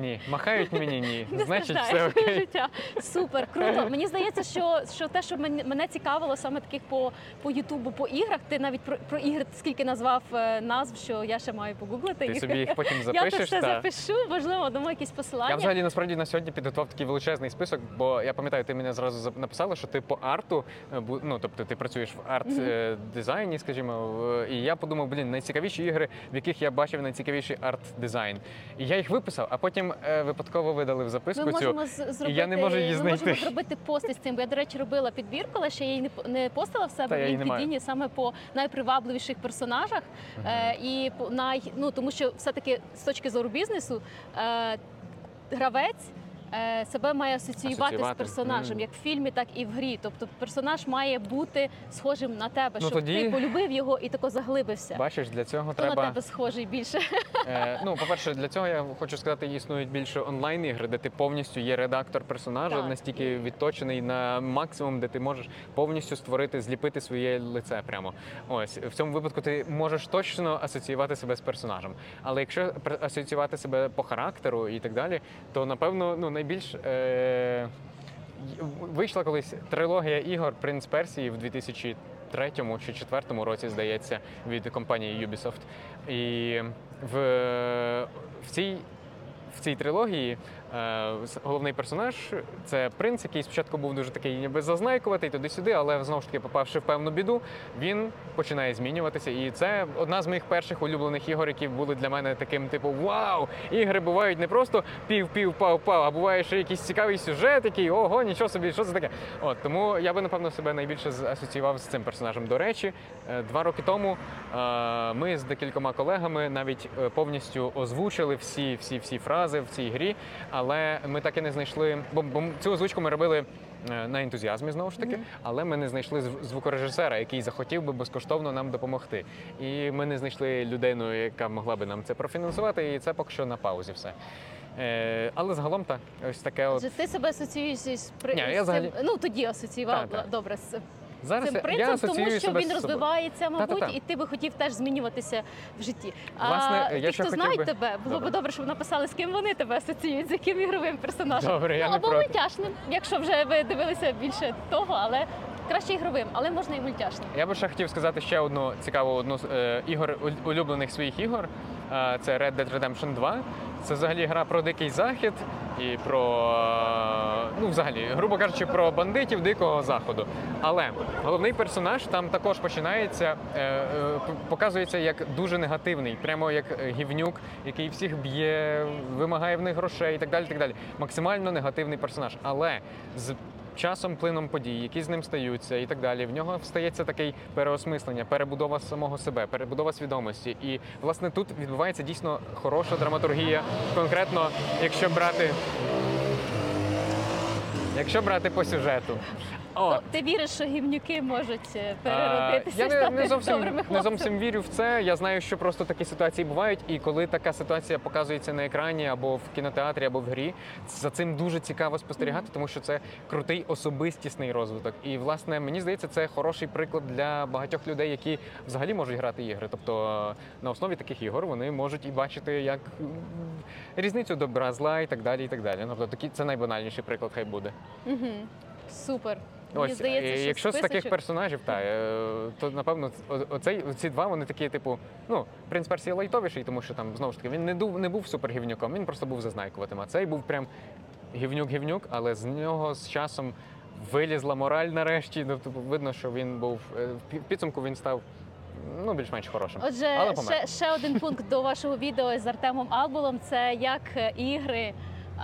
Ні, махають мені ні. <laughs> не Значить, все окей. життя. Супер, круто. Мені здається, що, що те, що мене, цікавило саме таких по, по Ютубу, по іграх. Ти навіть про, про ігри скільки назвав назв, що я ще маю погуглити Ти собі їх <laughs> потім я це все та... запишу, можливо, дамо якісь посилання. Я взагалі насправді на сьогодні підготував такий величезний список, бо я пам'ятаю, ти мене зразу написала, що ти по арту, е, ну тобто ти працюєш в арт е, скажімо, і я подумав, блін, найцікавіші ігри, в яких я бачив найцікавіший арт дизайн. І я їх виписав, а потім е, випадково видали в записку Ми цю. можемо з- зробити, я не можу її ми можемо зробити пост із цим. Бо я, до речі, робила підбірку, але ще я її не, постила в себе в. LinkedIn саме по найпривабливіших персонажах. Е, і по най, ну, тому що все-таки з точки зору бізнесу е, гравець. Е, Себе має асоціювати, Асоціювати. з персонажем, Мгм. як в фільмі, так і в грі. Тобто персонаж має бути схожим на тебе, Ну, щоб тоді- ти полюбив його і тако заглибився. Бачиш, для цього Хто на тебе схожий більше? <laughs> Е, ну, по-перше, для цього я хочу сказати, існують більше онлайн-ігри, де ти повністю є редактор персонажа, Так. настільки відточений на максимум, де ти можеш повністю створити, зліпити своє лице прямо. Ось в цьому випадку ти можеш точно асоціювати себе з персонажем. Але якщо асоціювати себе по характеру і так далі, то напевно ну найбільш. Е- Вийшла колись трилогія ігор Принц Персії в 2003 чи 2004 році, здається, від компанії Ubisoft. І в, в цій. В цій трилогії головний персонаж це принц, який спочатку був дуже такий ніби зазнайкуватий туди-сюди, але знову ж таки, попавши в певну біду, він починає змінюватися. І це одна з моїх перших улюблених ігор, які були для мене таким, типу, вау! Ігри бувають не просто пів-пів, пав-пав, а буває ще якийсь цікавий сюжет, який ого, нічого собі, що це таке. От тому я би напевно себе найбільше асоціював з цим персонажем. До речі, е, два роки тому е, ми з декількома колегами навіть е, повністю озвучили всі, всі, всі фрази в цій грі, але ми так і не знайшли, бо, бо цю озвучку ми робили. е, На ентузіазмі знову ж таки, але ми не знайшли звукорежисера, який захотів би безкоштовно нам допомогти. І ми не знайшли людину, яка могла би нам це профінансувати, і це поки що на паузі все. Е, але загалом так, ось таке от. Ти себе асоціюєш з при Ні, я взагалі- ну тоді асоціював Так, так. добре з Зараз цим принцем, тому що себе він розвивається, мабуть, Та-та-та. і ти би хотів теж змінюватися в житті. Власне, а я ті, хто знають би- тебе, було Добре. б добре, щоб написали, з ким вони тебе асоціюють, з яким ігровим персонажем. Добре, я ну, не або проти. мультяшним, якщо вже ви дивилися більше того, але краще ігровим, але можна і мультяшним. Я би ще хотів сказати ще одну цікаву одну з е, ігор улюблених своїх ігор. Е, Це Red Dead Redemption 2. Це взагалі гра про дикий захід і про ну, взагалі, грубо кажучи, про бандитів дикого заходу. Але головний персонаж там також починається, е, е, показується як дуже негативний, прямо як гівнюк, який всіх б'є, вимагає в них грошей і так далі. Так далі. Максимально негативний персонаж. Але з часом, плином подій, які з ним стаються, і так далі, в нього встається такий переосмислення, перебудова самого себе, перебудова свідомості. І власне тут відбувається дійсно хороша драматургія. Конкретно, якщо брати. Якщо брати по сюжету, От. То ти віриш, що гівнюки можуть е, Я не, не, зовсім, не зовсім вірю в це. Я знаю, що просто такі ситуації бувають, і коли така ситуація показується на екрані або в кінотеатрі, або в грі, за цим дуже цікаво спостерігати, тому що це крутий особистісний розвиток. І власне мені здається, це хороший приклад для багатьох людей, які взагалі можуть грати ігри. Тобто на основі таких ігор вони можуть і бачити як різницю добра, зла і так далі. І так далі. Тобто такі це найбанальніший приклад, хай буде. Угу. Супер. Мені Ось, здається, що якщо з таких персонажів, та, е, то напевно оцей, ці два вони такі, типу, ну, принц Персії лайтовіший, тому що там знову ж таки він не, ду, не був супергівнюком, він просто був зазнайкуватим. А цей був прям гівнюк-гівнюк, але з нього з часом вилізла мораль нарешті. Ну, типу, видно, що він був е, в пі- підсумку він став ну, більш-менш хорошим. Отже, Але ще, ще один пункт до вашого відео з Артемом Албулом це як е, ігри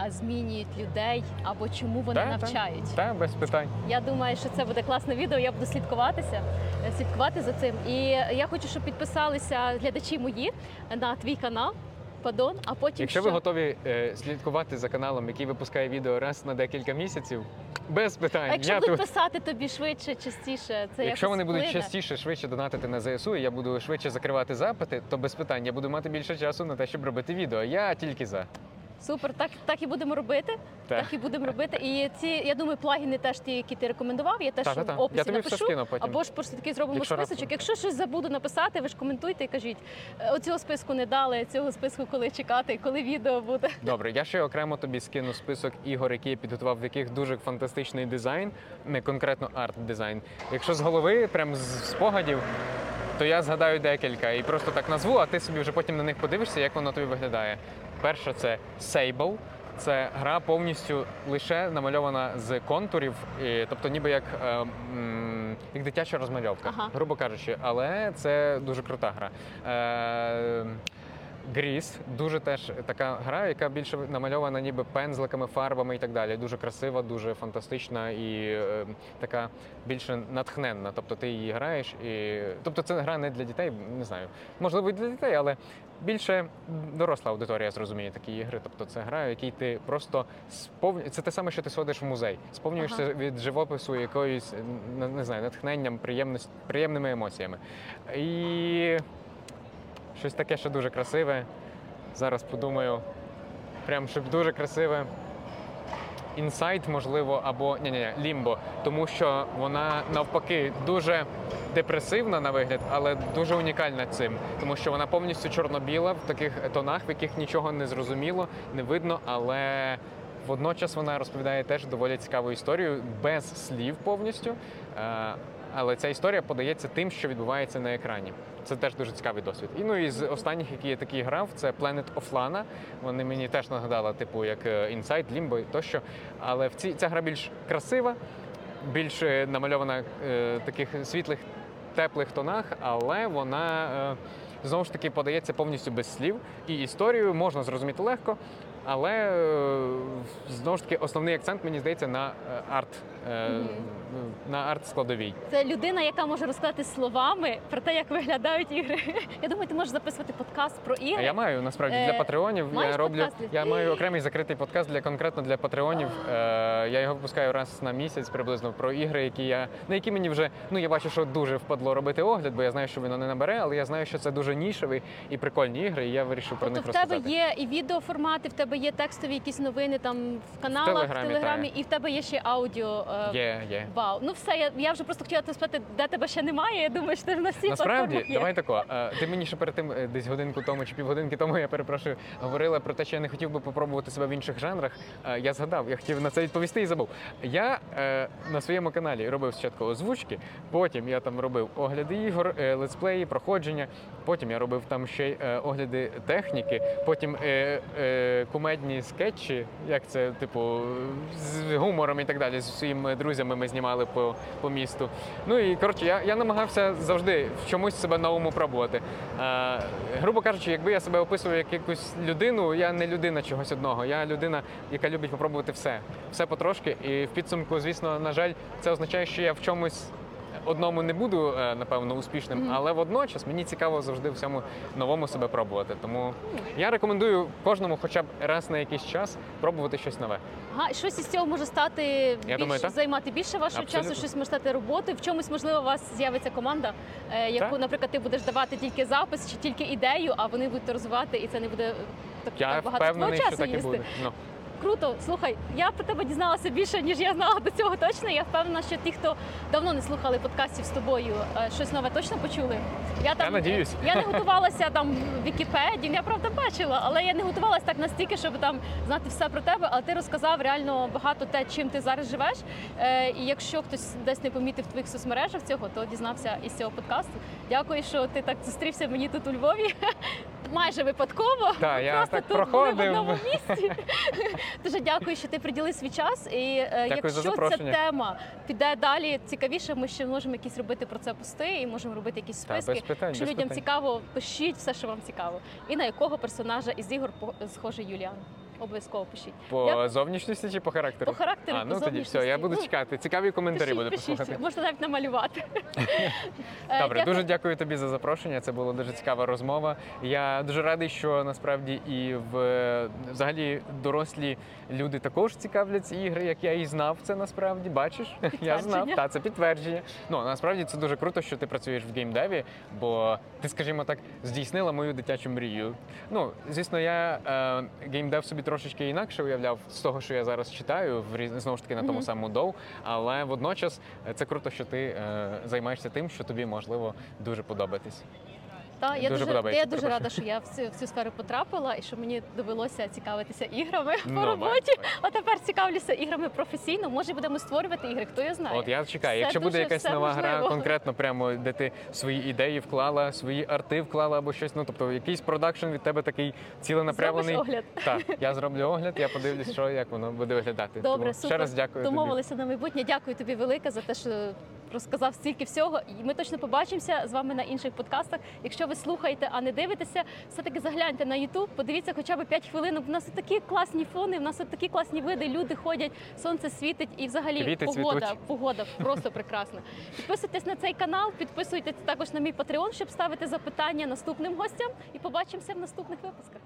змінюють людей або чому вони Та, навчають. Та, без питань. Я думаю, що це буде класне відео. Я буду слідкуватися, е, слідкувати за цим. І я хочу, щоб підписалися глядачі мої на твій канал Падон. А потім Якщо що? ви готові е, слідкувати за каналом, який випускає відео раз на декілька місяців, без питань. А якщо Я будуть тут- писати тобі швидше, частіше, це Якщо вони будуть частіше, швидше донатити на ЗСУ, і я буду швидше закривати запити, то без питань я буду мати більше часу на те, щоб робити відео. Я тільки за. Супер, так, так і будемо робити. Так. Так і будемо робити. І ці, я думаю, плагіни теж ті, які ти рекомендував. Я теж Та-та-та. в описі Я тобі все напишу. скину потім. Або ж просто такий зробимо Якщо списочок. раптом. Якщо щось забуду написати, ви ж коментуйте і кажіть, «Е, оцього списку не дали, цього списку коли чекати, коли відео буде. <laughs> Добре, я ще окремо тобі скину список ігор, які я підготував, в яких дуже фантастичний дизайн, не конкретно арт-дизайн. Якщо з голови, прям з спогадів, то я згадаю декілька і просто так назву, а ти собі вже потім на них подивишся, як воно тобі виглядає. Перша це Sable. Це гра повністю лише намальована з контурів, і, тобто ніби як, е, м, як дитяча розмальовка, Ага. грубо кажучи, але це дуже крута гра. Е, Гріс дуже теж така гра, яка більше намальована ніби пензликами, фарбами і так далі. Дуже красива, дуже фантастична і е, така більше натхненна. Тобто ти її граєш, і тобто це гра не для дітей, не знаю. Можливо, і для дітей, але більше доросла аудиторія зрозуміє такі ігри. Тобто це гра, в якій ти просто сповню... Це те саме, що ти сходиш в музей. Сповнюєшся Ага. від живопису якоюсь не, не знаю, натхненням, приємність, приємними емоціями. І щось таке, що дуже красиве. Зараз подумаю, прям щоб дуже красиве. Інсайт, можливо, або ні, ні, лімбо, тому що вона навпаки дуже депресивна на вигляд, але дуже унікальна цим, тому що вона повністю чорно-біла в таких тонах, в яких нічого не зрозуміло, не видно, але водночас вона розповідає теж доволі цікаву історію без слів повністю. Але ця історія подається тим, що відбувається на екрані. Це теж дуже цікавий досвід. І ну і з останніх, які я такі грав, це Planet of Lana. Вони мені теж нагадали, типу, як е, Inside, Limbo тощо. Але в цій ця гра більш красива, більш е, намальована е, таких світлих, теплих тонах, але вона е, знову ж таки подається повністю без слів. І історію можна зрозуміти легко. Але е, знову ж таки основний акцент мені здається на е, арт, е, на арт складовій. Це людина, яка може розказати словами про те, як виглядають ігри. <laughs> Я думаю, ти можеш записувати подкаст про ігри. я маю насправді для патреонів. маєш Я роблю подкаст я маю окремий закритий подкаст для конкретно для патреонів. Я його випускаю раз на місяць приблизно про ігри, які я на які мені вже ну я бачу, що дуже впадло робити огляд, бо я знаю, що воно не набере, але я знаю, що це дуже нішеві і прикольні ігри, і я вирішив про Тобто них в тебе є і відеоформати, в тебе є текстові якісь новини там в каналах, в Телеграмі, телеграмі, і в тебе є ще аудіо. е, Є, є. Вау, ну все, я, я вже просто хотіла тебе спитати, де тебе ще немає. Я думаю, що ти на всіх Насправді, є. давай тако. е, Ти мені ще перед тим е, десь годинку тому чи півгодинки тому я перепрошую, говорила про те, що я не хотів би попробувати себе в інших жанрах. Я згадав, я хотів на це відповісти і забув. Я на своєму каналі робив спочатку озвучки, потім я там робив огляди ігор, летсплеї, проходження. Потім я робив там ще огляди техніки, потім е, е, кумедні скетчі, як це, типу, з гумором і так далі. З своїми друзями ми знімали по, по місту. Ну і коротше, я, я намагався завжди в чомусь себе новому пробувати. Е, грубо кажучи, якби я себе описував як якусь людину, я не людина чогось одного. Я людина, яка любить попробувати все, все потрошки. І в підсумку, звісно, на жаль, це означає, що я в чомусь. Одному не буду, е, напевно, успішним, Мгм. але водночас мені цікаво завжди всьому новому себе пробувати. Тому я рекомендую кожному, хоча б раз на якийсь час, пробувати щось нове. Ага, щось із цього може стати більш, думаю, займати більше вашого Абсолютно. часу, щось може стати роботою. В чомусь можливо у вас з'явиться команда, е, яку, Так. наприклад, ти будеш давати тільки запис чи тільки ідею, а вони будуть розвивати, і це не буде так, Я так багато твого що часу так і їсти. буде. Ну. Круто, слухай, я про тебе дізналася більше, ніж я знала до цього точно. Я впевнена, що ті, хто давно не слухали подкастів з тобою, е, щось нове точно почули. Я там надіюсь. я не <laughs> готувалася там в Вікіпедії, я правда бачила, але я не готувалася так настільки, щоб там знати все про тебе. Але ти розказав реально багато те, чим ти зараз живеш. Е, і якщо хтось десь не помітив в твоїх соцмережах цього, то дізнався із цього подкасту. Дякую, що ти так зустрівся мені тут у Львові. <laughs> Майже випадково. Так, я Просто так тут були в проходив. одному місці. <laughs> Дуже дякую, що ти приділив свій час. І е, Дякую за якщо ця запрошення. тема піде далі цікавіше, ми ще можемо якісь робити про це пости і можемо робити якісь Та, без списки. питань, Якщо без людям питань. цікаво, пишіть все, що вам цікаво. І на якого персонажа із ігор по- схожий Юліан. Обов'язково пишіть. По Я- зовнішності чи по характеру? По характеру, А, по ну тоді все, я буду Ну, чекати. Цікаві коментарі буду пишіть, послухати. пишіть. Можна навіть намалювати. <laughs> Е, Добре, дуже дякую тобі за запрошення. Це була дуже цікава розмова. Я дуже радий, що насправді і в взагалі дорослі люди також цікавляться іграми, як я і знав це насправді. Бачиш, <laughs> я знав. Та це підтвердження. Ну насправді це дуже круто, що ти працюєш в геймдеві, бо ти, скажімо так, здійснила мою дитячу мрію. Ну, звісно, я е, геймдев собі трошечки інакше уявляв з того, що я зараз читаю, в знову ж таки на тому Мгм. самому DOU. Але водночас е, це круто, що ти е, займаєшся тим, що тобі можливо дуже подобатись. Та, я Дуже дуже, я дуже рада, що я в цю, в цю сферу потрапила і що мені довелося цікавитися іграми Ну, по роботі. А тепер цікавлюся іграми професійно. Може, будемо створювати ігри, хто я знає. От я чекаю. Все Якщо буде якась нова гра, конкретно прямо де ти свої ідеї вклала, свої арти вклала або щось. Ну тобто якийсь продакшн від тебе такий ціленаправлений. Зробиш огляд. Так, я зроблю огляд, я подивлюсь, що як воно буде виглядати. Добре, Тому супер. ще раз дякую. тобі. Домовилися на майбутнє. Дякую тобі велике за те, що розказав стільки всього. І ми точно побачимося з вами на інших подкастах. Якщо ви слухаєте, а не дивитеся, все таки загляньте на YouTube, подивіться хоча б 5 хвилин. У нас тут такі класні фони, у нас тут такі класні види. Люди ходять, сонце світить і взагалі Квіти погода, цвітуть. погода просто прекрасна. Підписуйтесь на цей канал, підписуйтесь також на мій Patreon, щоб ставити запитання наступним гостям. І побачимося в наступних випусках.